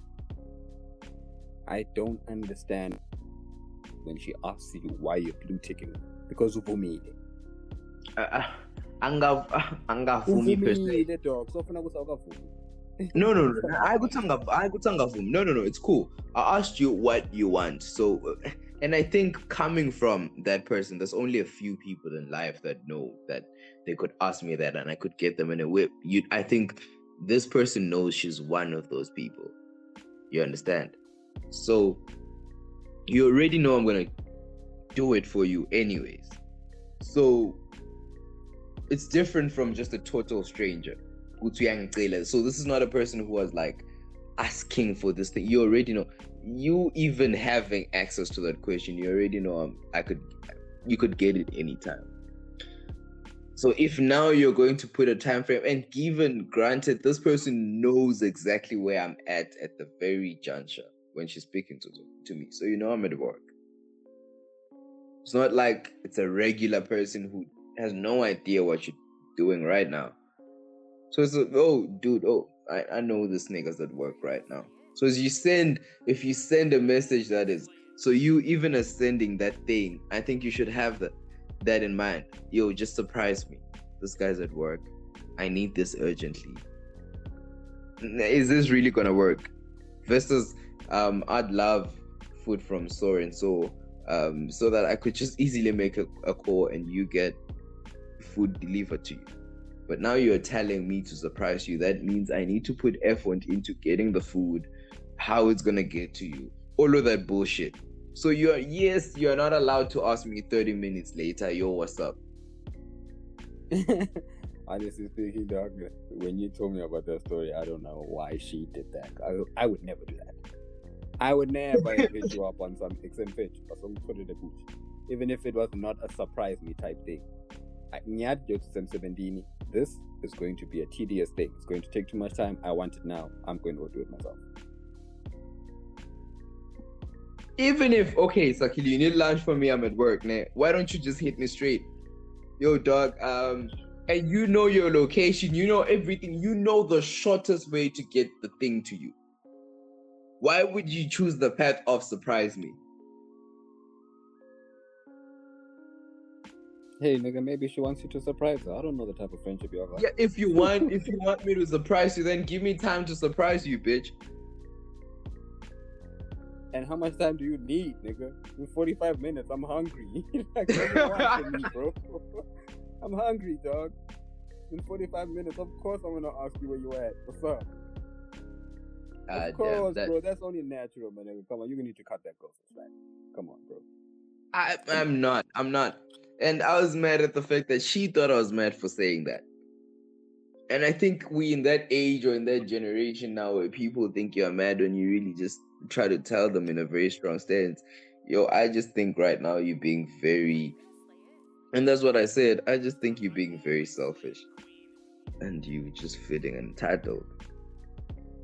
I don't understand when she asks you why you're blue ticking. Because uvumile.
Uh, anga angavumi per se.
Uvumile dog. So ufuna ukuthi awukavumi.
No, no, no. I go tanga, I go tanga vum. No, no, no. It's cool. I asked you what you want. So, uh, and I think coming from that person, there's only a few people in life that know that they could ask me that and I could get them in a whip. You, I think this person knows she's one of those people. You understand? So, you already know I'm gonna do it for you, anyways. So, it's different from just a total stranger. So this is not a person who was like asking for this thing. You already know. You even having access to that question, you already know um, I could you could get it anytime. So if now you're going to put a time frame and given granted this person knows exactly where I'm at at the very juncture when she's speaking to to me. So you know I'm at work. It's not like it's a regular person who has no idea what you're doing right now. So it's like, oh, dude, oh, I, I know this nigga's at work right now. So as you send, if you send a message that is, so you even are sending that thing, I think you should have that that in mind. Yo, just surprise me. This guy's at work. I need this urgently. Is this really gonna work? Versus, um, I'd love food from so and so, um, so that I could just easily make a, a call and you get food delivered to you. But now you're telling me to surprise you. That means I need to put effort into getting the food, how it's gonna get to you, all of that bullshit. So you're yes, you're not allowed to ask me 30 minutes later, yo, what's up?
Honestly speaking, dog, when you told me about that story, I don't know why she did that. I, I would never do that. I would never hit you up on some X and Fitch or some it a booch. Even if it was not a surprise me type thing. This is going to be a tedious thing. It's going to take too much time. I want it now. I'm going to do it myself.
Even if okay, Sakhile, you need lunch for me, I'm at work, nah. Why don't you just hit me straight? Yo, dog, um, and you know your location, you know everything, you know the shortest way to get the thing to you. Why would you choose the path of surprise me?
Hey, nigga, maybe she wants you to surprise her. I don't know the type of friendship you have.
Yeah, if you want, if you want me to surprise you, then give me time to surprise you, bitch.
And how much time do you need, nigga? In 45 minutes, I'm hungry. like, what do you want from me, bro? I'm hungry, dog. In 45 minutes, of course I'm gonna ask you where you at. What's up?
Ah,
of course,
that-
bro. That's only natural, man. nigga. Come on, you going to need to cut that process, right? Come on, bro.
I, I'm not. I'm not. And I was mad at the fact that she thought I was mad for saying that. And I think we in that age or in that generation now where people think you're mad when you really just try to tell them in a very strong stance. Yo, I just think right now you're being very and that's what I said. I just think you're being very selfish. And you just feeling entitled.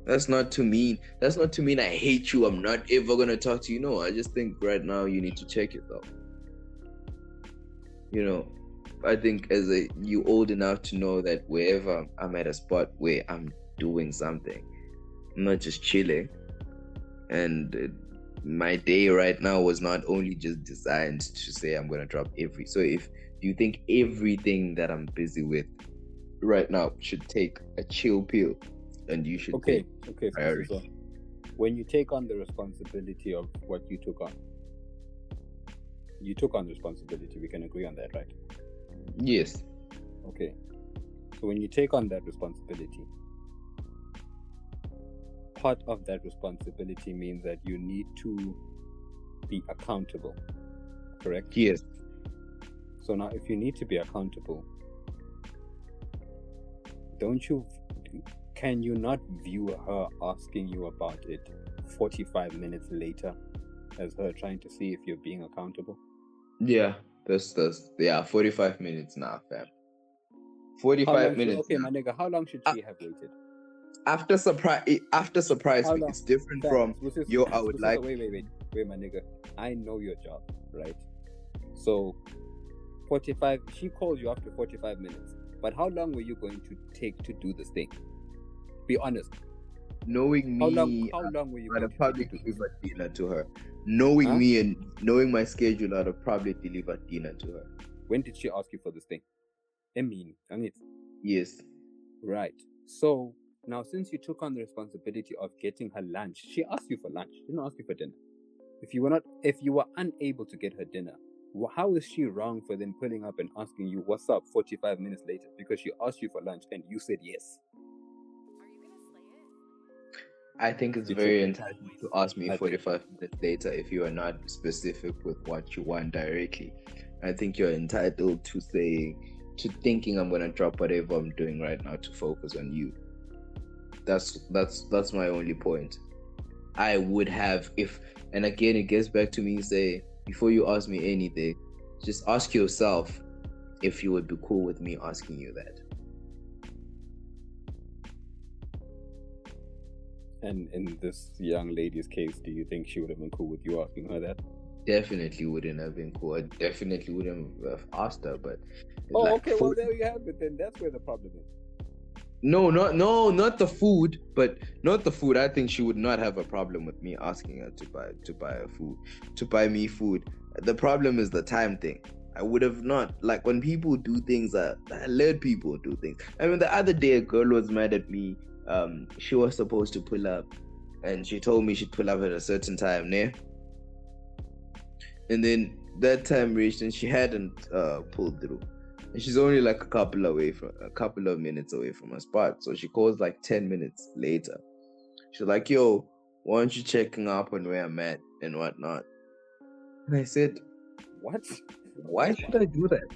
That's not to mean that's not to mean I hate you. I'm not ever gonna talk to you. No, I just think right now you need to check yourself. You know, I think as a you old enough to know that wherever I'm at a spot where I'm doing something, I'm not just chilling. And my day right now was not only just designed to say I'm gonna drop every. So if you think everything that I'm busy with right now should take a chill pill, and you should
Okay, okay. So, so,
priority.
so, when you take on the responsibility of what you took on, you took on responsibility. We can agree on that, right?
yes,
Okay. So when you take on that responsibility, part of that responsibility means that you need to be accountable. Correct?
yes,
So now if you need to be accountable, don't you can you not view her asking you about it 45 minutes later as her trying to see if you're being accountable?
Yeah. That's that's yeah. Forty five minutes now, fam. Forty
should-
minutes.
okay,
now.
my nigga, how long should
Uh,
she have waited?
after surprise after surprise
How long?
it's different from
is-
yo i would like
Wait, wait, wait, wait, my nigga. I know your job, right? So, forty-five. She calls you after forty-five minutes. But how long were you going to take to do this thing? Be honest.
Knowing me,
How long? How long were you
I'd have probably
take to do this?
delivered dinner to her. Knowing
Huh?
me and knowing my schedule, I'd have probably delivered dinner to her.
When did she ask you for this thing? I mean, and it's
Yes.
right. So now, since you took on the responsibility of getting her lunch, she asked you for lunch. She didn't ask you for dinner. If you were not, if you were unable to get her dinner, how is she wrong for then pulling up and asking you what's up 45 minutes later because she asked you for lunch and you said yes?
I think it's very entitled to ask me
I think-
45 minutes later if you are not specific with what you want directly. I think you're entitled to saying, to thinking I'm gonna drop whatever I'm doing right now to focus on you. That's that's that's my only point. I would have if, and again it gets back to me say before you ask me anything, just ask yourself if you would be cool with me asking you that.
And in this young lady's case, do you think she would have been cool with you asking her that?
Definitely wouldn't have been cool. I definitely wouldn't have asked her, but
Oh,
like,
okay. Well, there you have it. Then that's where the problem is.
no, not no, not the food, but not the food. I think she would not have a problem with me asking her to buy to buy her food, to buy me food. The problem is the time thing. I would have not like when people do things. Uh, I let people do things. I mean, the other day a girl was mad at me. Um, she was supposed to pull up, and she told me she'd pull up at a certain time. There, and then that time reached, and she hadn't uh pulled through. And she's only like a couple away from a couple of minutes away from her spot. So she calls like 10 minutes later. She's like, yo, why aren't you checking up on where I'm at and whatnot? And I said,
What?
Why should I do that?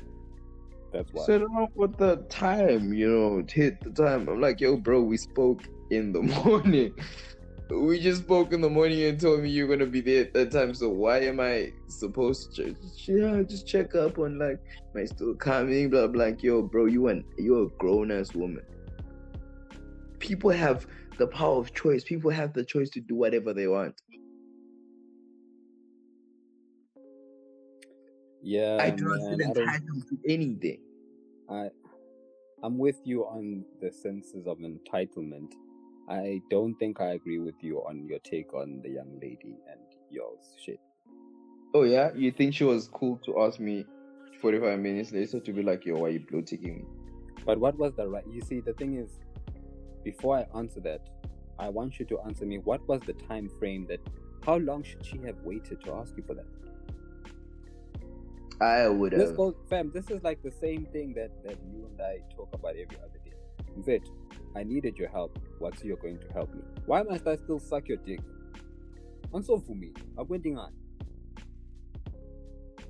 That's why.
said, oh, what the time, you know, hit the time. I'm like, yo, bro, we spoke in the morning. We just spoke in the morning and told me you're gonna be there at that time. So why am I supposed to? Check? Yeah, just check up on like, am I still coming? Blah blah. Like, yo, bro, you an you're a grown ass woman. People have the power of choice. People have the choice to do whatever they want.
Yeah,
I not
man, don't-
entitled to anything.
I I'm with you on the senses of entitlement. I don't think I agree with you on your take on the young lady and y'all's shit.
Oh yeah, you think she was cool to ask me 45 minutes later to be like, yo, why you blue ticking me?
But what was the right? You see, the thing is, before I answer that, I want you to answer me. What was the time frame that? How long should she have waited to ask you for that?
I would
This
have.
goes, fam. This is like the same thing that that you and I talk about every other day. Vet, I needed your help. What's you're going to help me? Why must I still suck your dick? And so for me, I'm waiting on.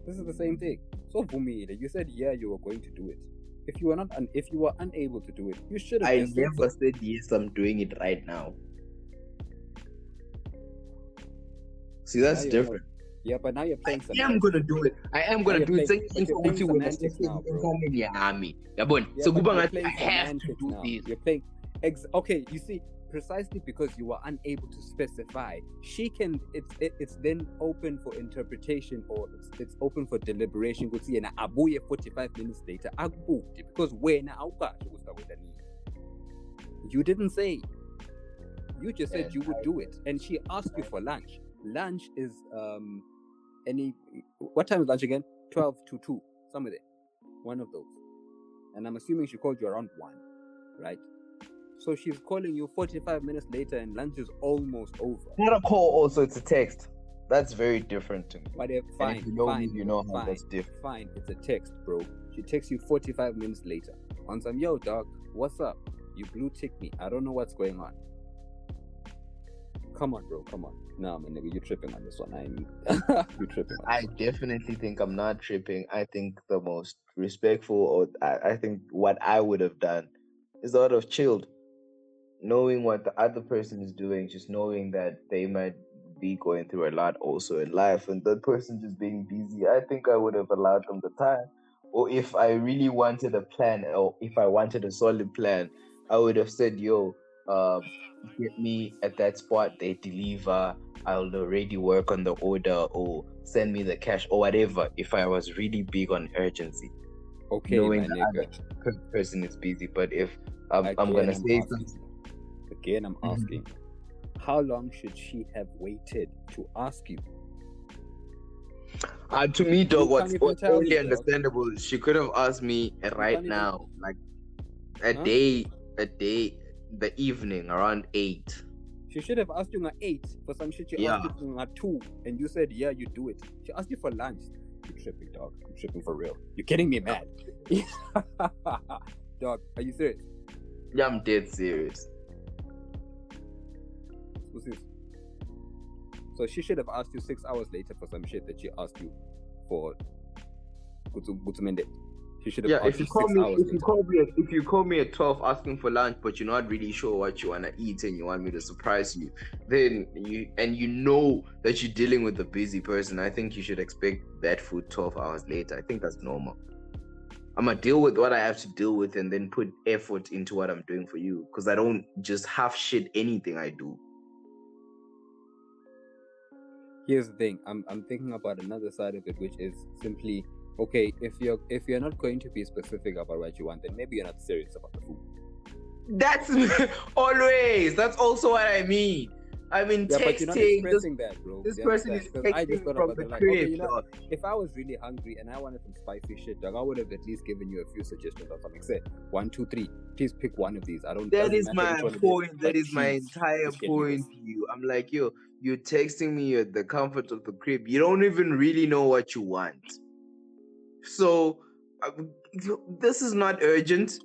This is the same thing. So for me, you said yeah, you were going to do it. If you were not, un- if you were unable to do it, you should have.
I never said yes, I'm doing it right now. See, that's
you're
different.
Yeah, but now you're
I
playing
am gonna do it. I am gonna do it.
playing-
Sengiyenza
you're playing
ukuthi wena
semantics now, bro.
sesenkameni yami. Yabona?
Yeah,
So kuba
playing
I have to do
now.
this.
You're playing. Ex- okay, you see, precisely because you were unable to specify, she can. It's it, it's then open for interpretation or it's it's open for deliberation. Kuthi yena abuye 45 minutes later akubude because wena awukasho awena. You didn't say. You just said
And
you would do it, and she asked you for lunch. Lunch is um any what time is lunch again? 12 to 2, somewhere there. One of those. And I'm assuming she called you around 1, right? So she's calling you 45 minutes later and lunch is almost over.
Not a call, oh, also it's a text. That's very different to me.
But if,
And
fine,
if you know me,
fine,
you know how
fine,
that's different.
fine. It's a text, bro. She texts you 45 minutes later. On some, yo, dog, what's up? You blue tick me. I don't know what's going on. Come on, bro. Come on. Nah, my nigga, you tripping on this one. I'm you tripping. On
I definitely think I'm not tripping. I think the most respectful, or I, I think what I would have done is out of chilled, knowing what the other person is doing, just knowing that they might be going through a lot also in life, and that person just being busy. I think I would have allowed them the time. Or if I really wanted a plan, or if I wanted a solid plan, I would have said, "Yo, um, get me at that spot. They deliver. I'll already work on the order or send me the cash or whatever if I was really big on urgency.
Okay,
knowing
my
the
nigga.
other per- person is busy. But if I'm, I'm gonna say something,
Again, I'm
Mhm.
asking, how long should she have waited to ask you?
uh, to me, dog,
You
what's, what's
me,
understandable. She could have asked me right
even-
now, like a
Huh?
day, a day, the evening around eight.
She should have asked you at eight for some shit. She
Yeah.
asked you at two, and you said, "Yeah, you do it." She asked you for lunch. You're tripping, dog. I'm tripping for real. You're kidding me, man. dog, are you serious?
Yeah, I'm dead serious.
What's this? So she should have asked you six hours later for some shit that she asked you for. Kutumende. She should have
Yeah, if you
you
call me, if you call me, at, if you call me at twelve asking for lunch, but you're not really sure what you wanna eat and you want me to surprise you, then you and you know that you're dealing with a busy person, I think you should expect that food twelve hours later. I think that's normal. I'm gonna deal with what I have to deal with and then put effort into what I'm doing for you because I don't just half shit anything I do.
here's the thing i'm i'm thinking about another side of it which is simply okay if you're if you're not going to be specific about what you want then maybe you're not serious about the food
That's always. That's also what I mean. I mean,
yeah but you're not
texting. This,
that bro
this
You
person is?
'Cause I just
texting
thought
from
about
the
like
crib.
okay you know
dog.
if i was really hungry and i wanted some spicy shit dog i would have at least given you a few suggestions or something say one two three please pick one of these i don't
That is my
which one it
point.
but
That is my entire
just get me
point to you. I'm like, yo, you're texting me at the comfort of the crib. You don't even really know what you want. So, uh, this is not urgent.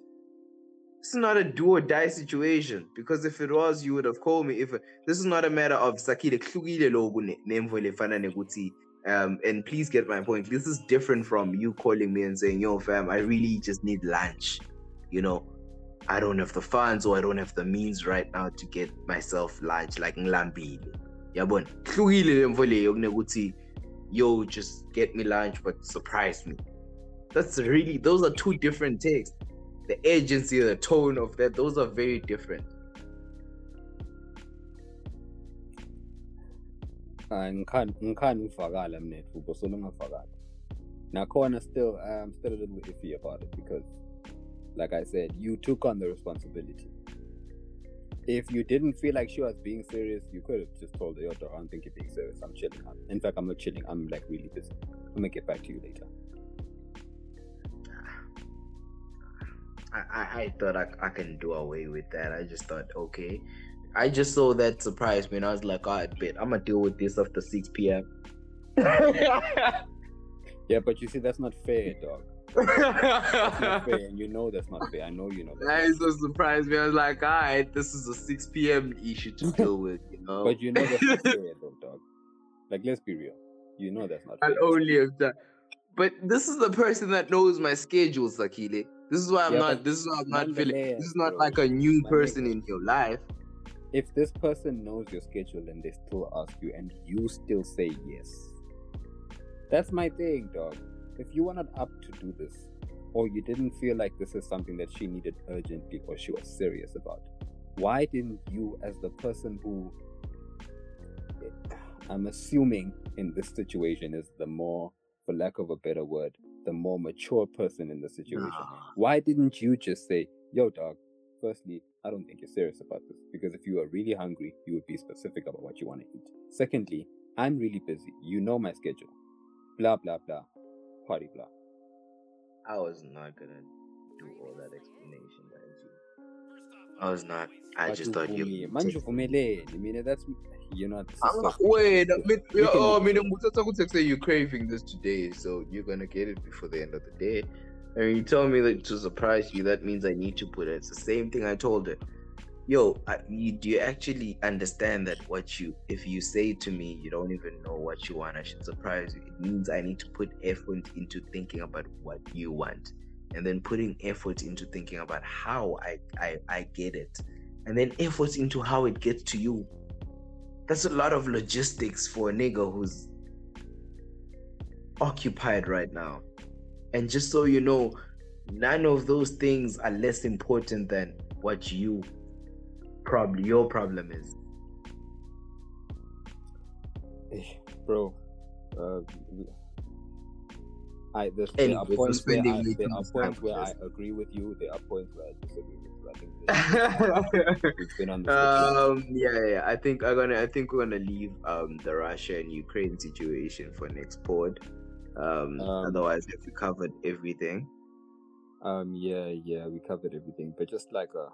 It's not a do or die situation because if it was, you would have called me. If this is not a matter of sakile lefana nekuthi, um, and please get my point. This is different from you calling me and saying, "Yo, fam, I really just need lunch." You know, I don't have the funds or I don't have the means right now to get myself lunch like ngilambile. Yabona, kunekuthi, yo, just get me lunch but surprise me. That's really those are two different takes. The agency, the tone of that, those are very different.
Ah, Hayi, ngikhani ngikhani uvakala mnethu bosolo ngavakala nakhona still i'm still a little iffy about it because like i said you took on the responsibility. If you didn't feel like she was being serious you could have just told her yo i don't think you're being serious. I'm chilling in fact i'm not chilling i'm like really busy. I'm gonna get back to you later
I, I, I thought I, I can do away with that. I just thought, okay. I just saw that surprise me and I was like, all right, bet I'm gonna deal with this after 6 p.m.
yeah but you see that's not fair dog that's not fair and you know that's not fair i know you know that
That is so surprised me. I was like, all right, this is a 6 p.m. issue to deal with, you know.
but you know that's not fair though dog like let's be real you know that's not fair
I'll only have done. But this is the person that knows my schedule, Sakhile. This is why I'm
Yeah,
not. This is why I'm not feeling. This is not
bro,
like a new person
nigga.
in your life.
if this person knows your schedule and they still ask you and you still say yes that's my thing dog if you were not up to do this or you didn't feel like this is something that she needed urgently or she was serious about why didn't you as the person who i'm assuming in this situation is the more for lack of a better word the more mature person in the situation why didn't you just say, yo, dog, firstly, I don't think you're serious about this because if you are really hungry, you would be specific about what you want to eat. Secondly, I'm really busy. You know my schedule. Blah, blah, blah. Party, blah.
I was not gonna do all that explanation, Angie. I was not. I just thought you.
Manje uvumelene. I mean, that's, you know, this is
I'm not- Wait, I mean,
We can-
oh, I mean, I'm say you're craving this today, so you're gonna get it before the end of the day. And you tell me that to surprise you, that means I need to put it. It's the same thing I told her. Yo, I, you, do you actually understand that what you, if you say to me, you don't even know what you want, I should surprise you. It means I need to put effort into thinking about what you want, and then putting effort into thinking about how I, I, I get it, and then effort into how it gets to you that's a lot of logistics for a nigga who's occupied right now. And just so you know, none of those things are less important than what you probably your problem is.
Eh, bro uh, I there's, there are points where I, there are points where I agree with you. There are points where I disagree with you. I think it's been on the
um yeah, yeah i think i'm gonna i think we're gonna leave um the russia and ukraine situation for next pod um,
Um,
otherwise if we covered everything
Um, yeah, yeah, we covered everything, but just like a,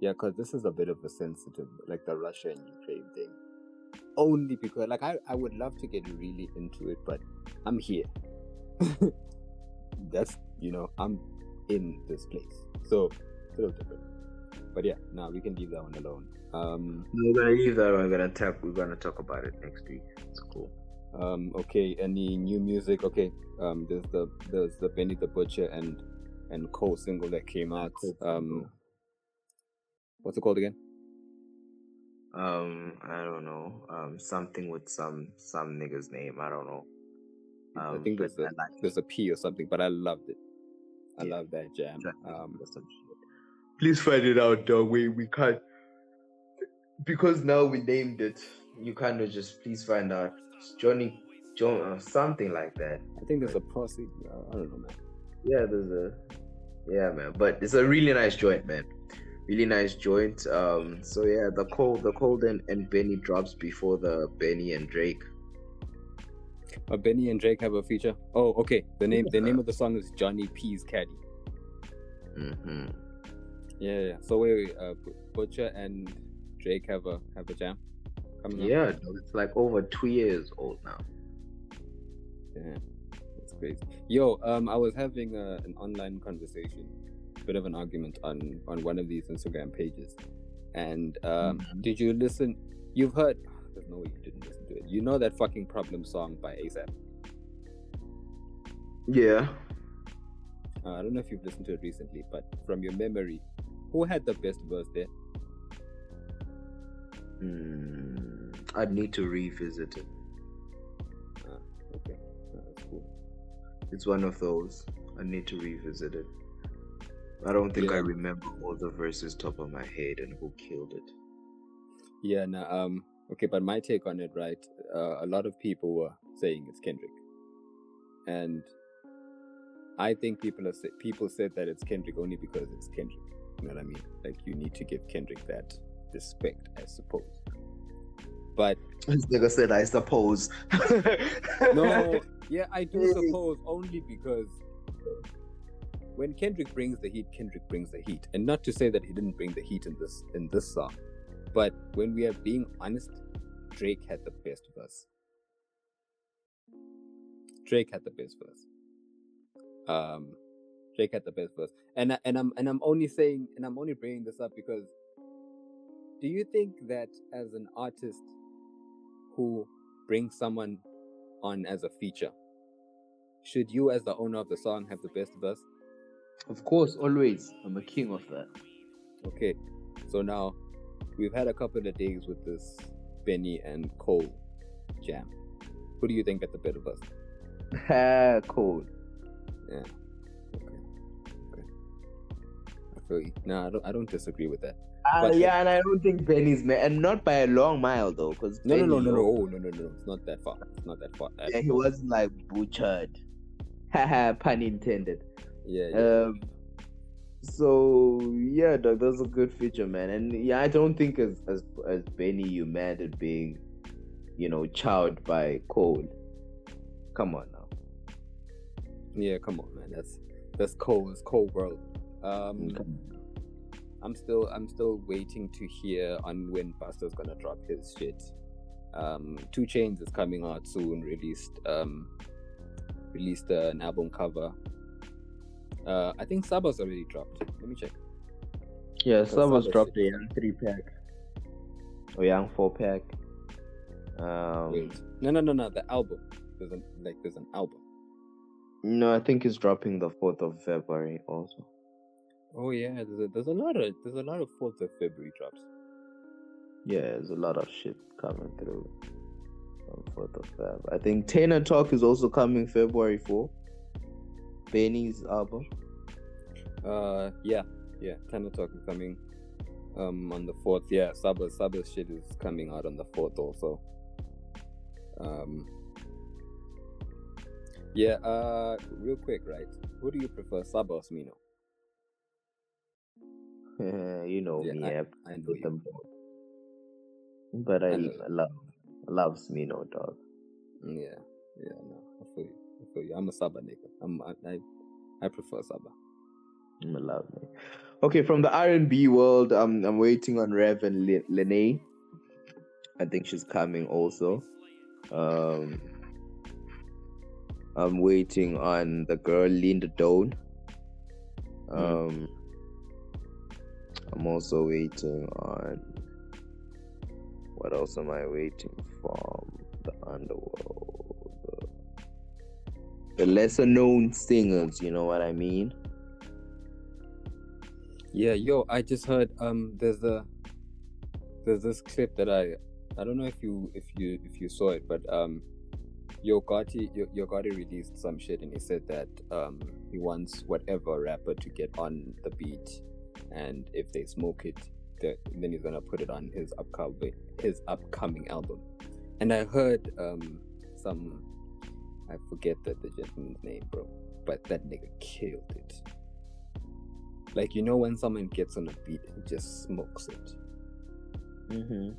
yeah, because this is a bit of a sensitive, like the Russia and Ukraine thing. Only because, like, I, I would love to get really into it, but I'm here. That's, you know, I'm in this place. So, it's a little different. But yeah, no, we can leave that one alone. Um,
we're gonna leave that one. we're gonna talk we're gonna talk about it next week it's cool
um, okay, any new music? Okay, um, there's the, there's the Benny the Butcher and, and Cole single that came out. Um, what's it called again?
um i don't know um something with some some nigga's name i don't know
I
um
think there's a
I like
there's a P or something, but I loved it. I
Yeah.
love that jam. Um,
or some shit. Please find it out, dog. We we can't because now we named it. You kind of just please find out Johnny John or something like that.
I think there's a proceed. I don't know, man.
Yeah, there's a yeah, man. But it's a really nice joint, man. Really nice joint. Um, so yeah, the Cole, the Cole and, and Benny drops before the Benny and Drake.
But Benny and Drake have a feature. Oh, okay. The name the name of the song is Johnny P's Caddy.
hmm
Yeah, yeah. So wait, wait uh, Butcher and Drake have a have a jam coming up.
Yeah, dog, it's like over two years old now.
Yeah, that's crazy. Yo, um, I was having a, an online conversation, a bit of an argument on on one of these Instagram pages, and um,
Mhm.
did you listen? You've heard? No you didn't listen to it. You know that fucking problem song by ASAP.
Yeah.
Uh, I don't know if you've listened to it recently, but from your memory, who had the best verse there?
Hmm, I'd need to revisit it.
Okay, uh, that's cool.
It's one of those. I need to revisit it. I don't think I remember all the verses top of my head and who killed it.
Yeah, no, um, okay, but my take on it, right? Uh, a lot of people were saying it's Kendrick, and I think people are sa- people said that it's Kendrick only because it's Kendrick. You know what I mean? Like you need to give Kendrick that respect, I suppose. But
This nigga said, I suppose.
no, yeah, I do suppose only because when Kendrick brings the heat, Kendrick brings the heat, and not to say that he didn't bring the heat in this in this song, but when we are being honest, Drake had the best verse. Drake had the best verse. Um, Drake had the best verse, and and I'm and I'm only saying and I'm only bringing this up because. Do you think that as an artist who brings someone on as a feature, should you, as the owner of the song, have the best verse?
Of course, always. I'm a king of that.
Okay, so now we've had a couple of days with this Benny and Cole jam. Who do you think got the better verse?
Ha, Cole.
Yeah. Okay. Okay. I feel you. No, I don't. I don't disagree with that.
Uh,
But-
yeah, and I don't think Benny's man, and not by a long mile though, because
No, no, no, no, no. Oh, no, no, no, no. It's not that far. It's not that far.
Yeah, he wasn't like butchered. Haha, pun intended.
Yeah. yeah.
Um, so yeah, dog, that's a good feature, man. And yeah, I don't think as as as Benny, you mad at being, you know, chowed by Cole. Come on now.
Yeah, come on, man. That's that's cold. It's cold world. Um, I'm still I'm still waiting to hear on when Buster's gonna drop his shit. Um, 2 Chainz is coming out soon. Released um, released uh, an album cover. Uh, I think Saba's already dropped. Let me check.
Yeah, Saba's
other
dropped a young three pack. Or young four pack. Um
Wait, no, no, no, no. The album. There's an like there's an album.
no, I think it's dropping the fourth of February also.
Oh yeah, there's a, there's a lot of there's a lot of Fourth of February drops.
Yeah, there's a lot of shit coming through on fourth of Feb. I think Tana Talk is also coming February 4. Benny's album.
Uh, yeah, yeah. Tana Talk is coming um on the fourth. Yeah, Saba's Saba's shit is coming out on the fourth also. Um, Yeah, uh, real quick, right? Who do you prefer, Saba or Smino?
you know
Yeah,
me,
I-
I,
I know
put them both. But I,
I
love love Smino dog.
Yeah, yeah, no, I feel you. I feel you. I'm a Saba nigga. I'm, I, I, I prefer Saba.
I'm a love me. Okay, from the R and B world, I'm I'm waiting on Rev and Lene. I think she's coming also. Um, I'm waiting on the girl Linda Doan. Um, I'm also waiting on. What else am I waiting from the underworld? The lesser known singers, you know what I mean?
Yeah, yo, I just heard um there's a there's this clip that I I don't know if you if you if you saw it, but um Yo Gotti Yo, Yo Gotti released some shit and he said that um he wants whatever rapper to get on the beat and if they smoke it then he's gonna put it on his upcoming his upcoming album. And I heard um some I forget that the gentleman's name, bro. But that nigga killed it. Like you know when someone gets on a beat and just smokes it.
Mm-hmm.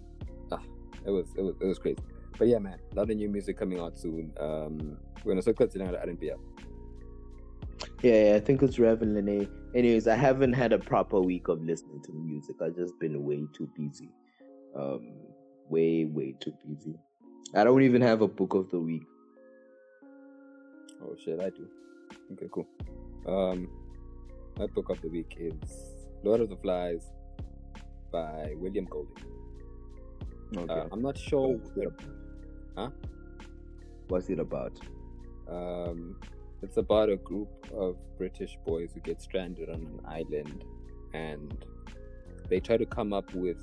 It was it was it was crazy. But yeah, man, a lot of new music coming out soon. Um, we're gonna circle it down at RNPF.
Yeah, yeah, I think it's Ravyn Lenae. Anyways, I haven't had a proper week of listening to music. I've just been way too busy. Um, way, way too busy. I don't even have a book of the week.
Oh shit, I do. Okay, cool. Um, my book of the week is Lord of the Flies by William Golding.
Okay.
Uh, I'm not sure.
About?
Huh?
What's it about?
Um, it's about a group of British boys who get stranded on an island, and they try to come up with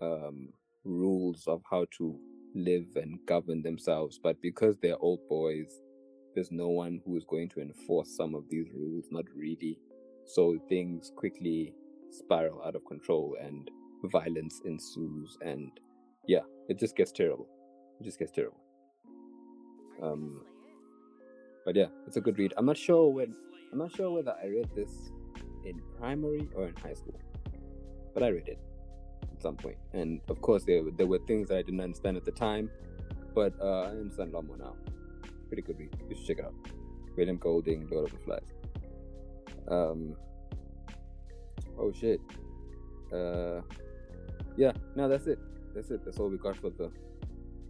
um, rules of how to live and govern themselves. But because they're old boys, there's no one who is going to enforce some of these rules. Not really. So things quickly spiral out of control, and violence ensues. And yeah, it just gets terrible. It just gets terrible. Um, but yeah, it's a good read. I'm not sure when. I'm not sure whether I read this in primary or in high school, but I read it some point. And of course, there there were things that I didn't understand at the time, but uh, I understand a lot more now. Pretty good read. You should check it out. William Golding, Lord of the Flies. Um. Oh shit. Uh. Yeah. No, that's it. That's it. That's all we got for the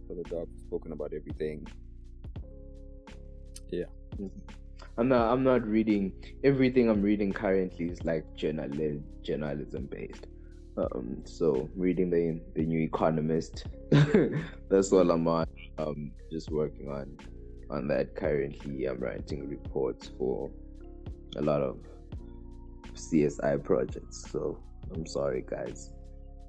for the dog. Spoken about everything. Yeah.
I'm not. I'm not reading. Everything I'm reading currently is like journalism, journalism based. Um, so reading the the New Economist. That's all I'm on. Um, just working on on that currently. I'm writing reports for a lot of CSI projects. So I'm sorry, guys.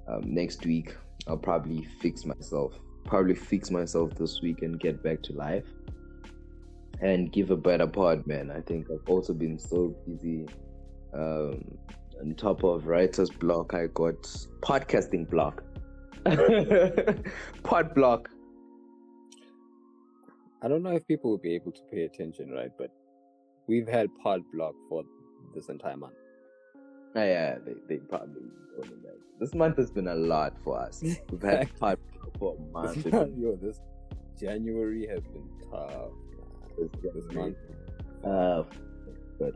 Um, next week I'll probably fix myself. Probably fix myself this week and get back to life and give a better pod, man. I think I've also been so busy. Um, on top of writer's block, I got podcasting block. pod block.
I don't know if people will be able to pay attention, right? But we've had pod block for this entire month.
Ah, yeah, they, they probably. This month has been a lot for us. We've had pod block for a month. It's been-
Yo, this January has been tough.
This
This month.
Uh, but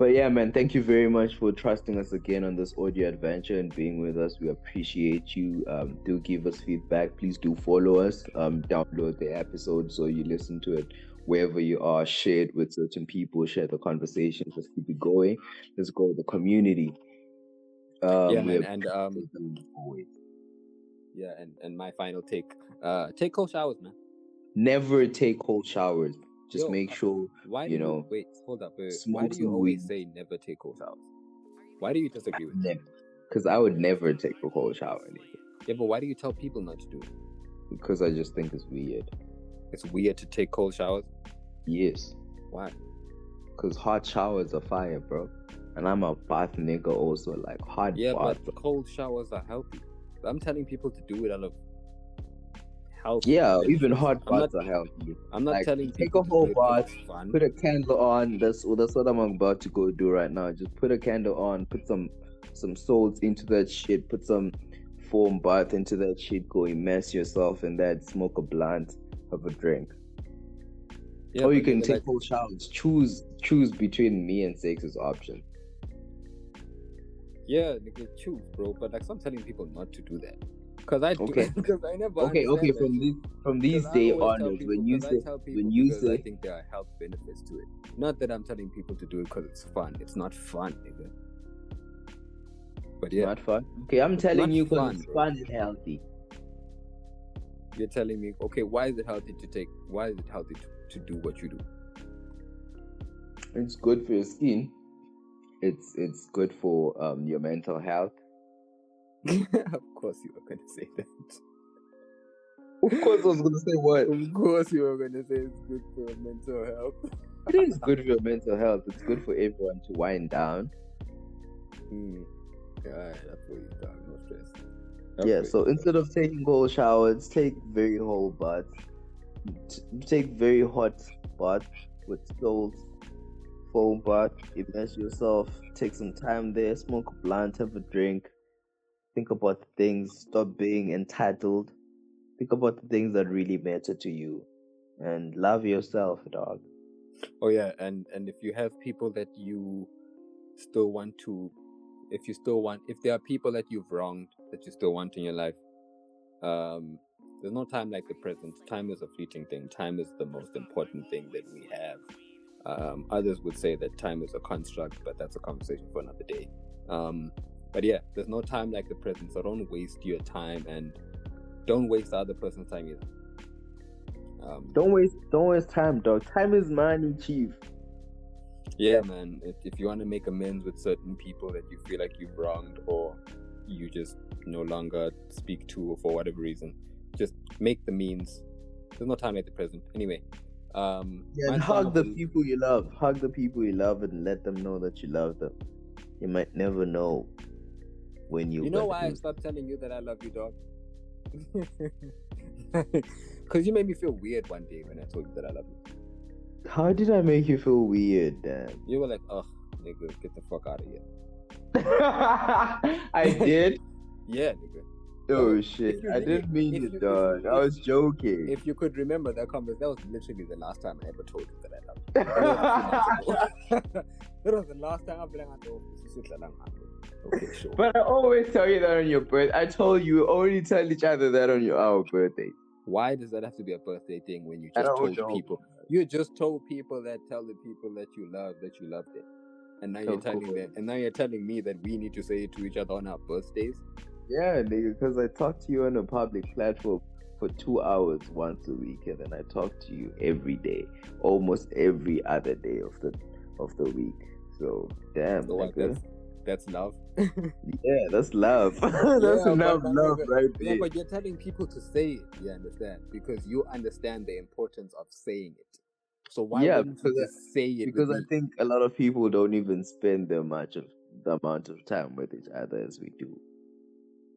but yeah, man, thank you very much for trusting us again on this audio adventure and being with us. We appreciate you. Um, do give us feedback. Please do follow us. Um, download the episode so you listen to it wherever you are. Share it with certain people. Share the conversation. Let's keep it going. Let's grow the community. Um,
yeah, man, and um,
appreciate them always.
yeah, and and my final take. Uh, take cold showers, man.
Never take cold showers. Just
Yo,
make
uh,
sure
Why
You
you,
know,
wait? Hold up. Wait, wait.
smoke
Why do you always
weed.
say never take cold showers? Why do you disagree with me?
because I would never take a cold shower. nigga.
Yeah, but why do you tell people not to do it?
because I just think it's weird.
It's weird to take cold showers.
Yes,
Why?
because hot showers are fire, bro. And I'm a bath nigga also, like hot
Yeah,
bath.
but cold showers are healthy. I'm telling people to do it out of healthy.
Yeah, even hot baths are healthy.
I'm not
like,
telling
take a whole bath. Put a candle on. That's well, that's what I'm about to go do right now. Just put a candle on. Put some some salts into that shit. Put some foam bath into that shit. Go immerse yourself in that. Smoke a blunt. Have a drink.
Yeah,
or you can take
like,
cold showers. Choose choose between me and sex as option.
Yeah, nigga, choose, bro. But like, I'm telling people not to do that. Cause I do,
Okay.
because I never.
Okay, okay. From this from these day onwards, when you say when you
because I think there are health benefits to it. Not that I'm telling people to do it because it's fun. It's not fun, nigga. But yeah,
not fun. Okay, I'm
It's
telling you because
fun,
it's fun and healthy.
you're telling me, okay, why is it healthy to take? Why is it healthy to, to do what you do?
It's good for your skin. It's it's good for um your mental health.
of course, you were gonna say that.
Of course, I was gonna say what.
Of course, you were gonna say it's good for mental health.
It is good for your mental health. It's good for everyone to wind down.
Hmm. Alright, that's what you thought. No stress.
yeah. So instead of taking cold showers, take very whole baths. T- Take very hot baths with salt, foam bath. Immerse yourself. Take some time there. Smoke a blunt. Have a drink. Think about things. Stop being entitled. Think about the things that really matter to you, and love yourself, dog.
Oh yeah, and and if you have people that you still want to, if you still want, if there are people that you've wronged that you still want in your life, um, there's no time like the present. Time is a fleeting thing. Time is the most important thing that we have. Um, others would say that time is a construct, but that's a conversation for another day. Um, but yeah, there's no time like the present, so don't waste your time and don't waste the other person's time either. Um,
Don't waste don't waste time, dog. Time is money, chief.
Yeah, man. If, if you want to make amends with certain people that you feel like you've wronged or you just no longer speak to for whatever reason, just make the means. There's no time like the present. Anyway, um,
Yeah, and hug the people you love. Hug the people you love and let them know that you love them. You might never know when you
You know why I stopped telling you that I love you, dog? Because you made me feel weird one day when I told you that I love you.
How did I make you feel weird, Dan?
You were like, "Ugh, nigga, get the fuck out of here."
I did.
Yeah, nigga.
Oh shit! I didn't mean it, dog. I was joking.
If you could remember that conversation, that was literally the last time I ever told you that I love you. That was a few months ago. that was the last time I've been like, "Oh, this is lang ako." Okay, sure.
But I always tell you that on your birthday. I told you we only tell each other that on your our birthday.
Why does that have to be a birthday thing when you just told
know.
people? You just told people that tell the people that you love that you love them, and now you're telling
course.
them, and now you're telling me that we need to say it to each other on our birthdays.
Yeah, nigga, because I talk to you on a public platform for two hours once a week, and then I talk to you every day, almost every other day of the of the week. So damn,
So? That's that's love.
yeah, that's love. that's
Yeah,
enough
but-
love
but-
right
Yeah,
there.
but you're telling people to say it. You understand? Because you understand the importance of saying it. So why
Yeah,
wouldn't you
because I-
just say it?
because I think a lot of people don't even spend the much of the amount of time with each other as we do.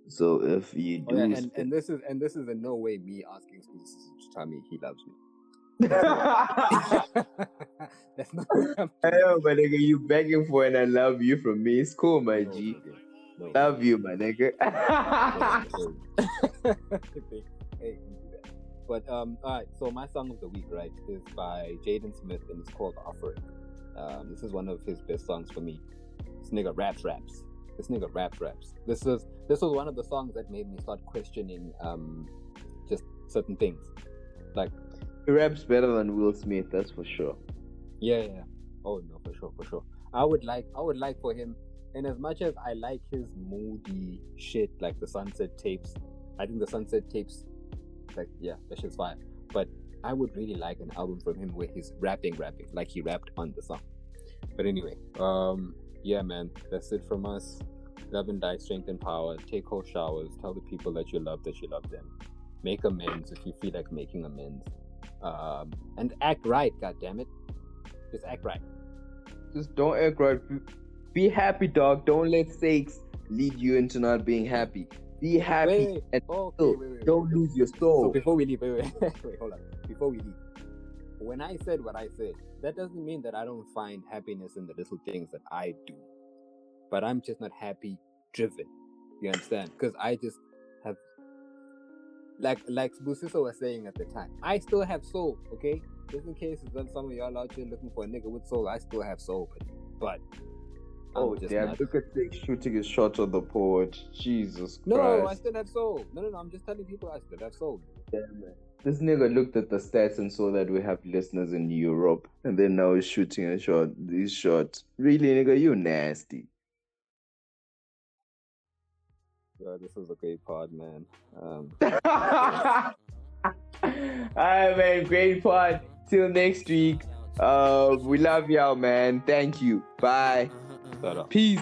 So if you
Oh,
do,
yeah, and,
spend-
and this is and this is in no way me asking to tell me he loves me. That's not what I'm
know, my nigga, you begging for an I love you from me. It's cool, my
No,
G.
No.
Love you, my nigga.
hey, hey, you do that. But um, all right. So my song of the week, right, is by Jaden Smith, and it's called "Offering." Um, this is one of his best songs for me. This nigga raps, raps. This nigga raps, raps. This was this was one of the songs that made me start questioning um, just certain things. Like,
he raps better than Will Smith, that's for sure.
yeah, yeah. Oh no, for sure, for sure. I would like, I would like for him. And as much as I like his moody shit, like the Sunset Tapes, I think the Sunset Tapes, like yeah, that shit's fire. But I would really like an album from him where he's rapping, rapping, like he rapped on the song. But anyway, um, yeah, man, that's it from us. Love and die, strength and power. Take cold showers. Tell the people that you love that you love them. Make amends if you feel like making amends. Um, and act right. God damn it, just act right.
Just don't act right. Be- happy, dog. Don't let sakes lead you into not being happy. Be happy
Wait,
and
okay, wait, wait, wait,
don't lose your soul.
So before we leave, wait, wait, wait, hold on. Before we leave, when I said what I said, that doesn't mean that I don't find happiness in the little things that I do, but I'm just not happy driven. You understand? Because I just like, like Sbusiso was saying at the time, I still have soul. Okay, just in case that some of y'all out here looking for a nigga with soul, I still have soul, but, but
Oh
just
damn!
not-
Look at Dick shooting his shot on the board. Jesus
No, no
I
still have soul. No, no, no. I'm just telling people I still have soul.
Damn it. This nigga looked at the stats and saw that we have listeners in Europe, and then now he's shooting a shot. This shot, really, nigga, you nasty.
Uh, this was a great pod, man. Um,
Alright, man. Great pod. Till next week. Uh, we love y'all, man. Thank you. Bye. Peace.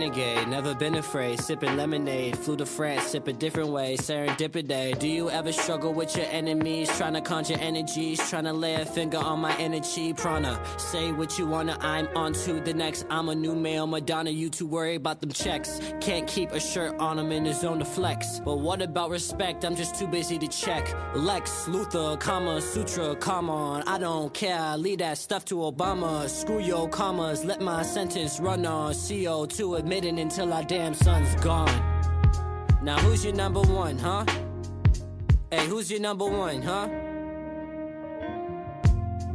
Renegade, never been afraid. Sipping lemonade, flew to France, sip a different way. Serendipity. Do you ever struggle with your enemies? Trying to conjure energies, trying to lay a finger on my energy. Prana, say what you wanna, I'm on to the next. I'm a new male Madonna, you too worry about them checks. Can't keep a shirt on, I'm in the zone to flex. But what about respect? I'm just too busy to check. Lex, Luthor, Kama Sutra, come on. I don't care, leave that stuff to Obama. Screw your commas, let my sentence run on. CO2 until our damn son's gone. Now who's your number one, huh? Hey, who's your number one, huh?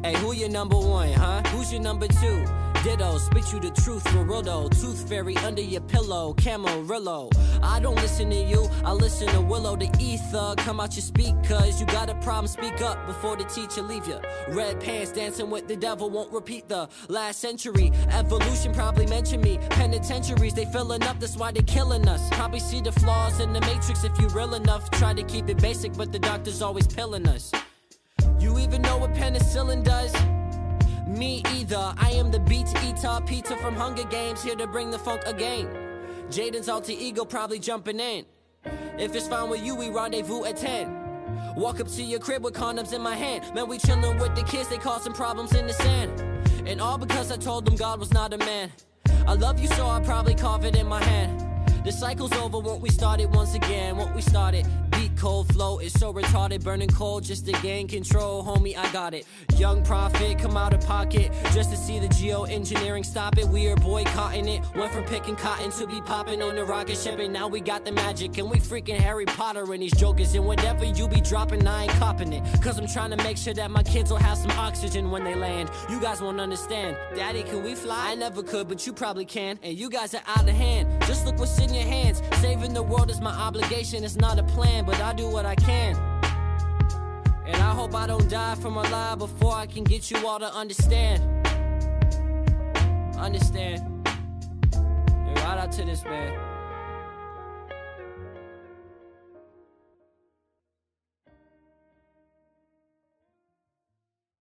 Hey, who your number one, huh? Who's your number two? Ditto, spit you the truth for. Tooth fairy under your pillow, Camarillo. I don't listen to you, I listen to Willow the Ether. Come out your speakers, you got a problem, speak up before the teacher leave you. Red pants dancing with the devil won't repeat the last century. Evolution probably mentioned me. Penitentiaries, they filling up, that's why they killing us. Probably see the flaws in the matrix if you real enough. Try to keep it basic, but the doctor's always pilling us. You even know what penicillin does? Me either. I am the beat eater, Peeta from Hunger Games, here to bring the funk again. Jaden's alter ego probably jumping in. If it's fine with you, we rendezvous at 10. Walk up to your crib with condoms in my hand. Man, we chillin' with the kids, they causing problems in the sand. And all because I told them God was not a man. I love you, so I probably carve it in my hand. The cycle's over, won't we start it once again? Won't we start it? Cold flow is so retarded, burning cold just to gain control. Homie, I got it. Young prophet, come out of pocket just to see the geoengineering stop it. We are boycotting it. Went from picking cotton to be popping on the rocket ship, and now we got the magic. And we freaking Harry Potter and these jokers. And whatever you be dropping, I ain't copping it. Cause I'm trying to make sure that my kids will have some oxygen when they land. You guys won't understand. Daddy, can we fly? I never could, but you probably can. And you guys are out of hand. Just look what's in your hands. Saving the world is my obligation. It's not a plan, but I do what I can. And I hope I don't die from a lie before I can get you all to understand. Understand. And right out to this man.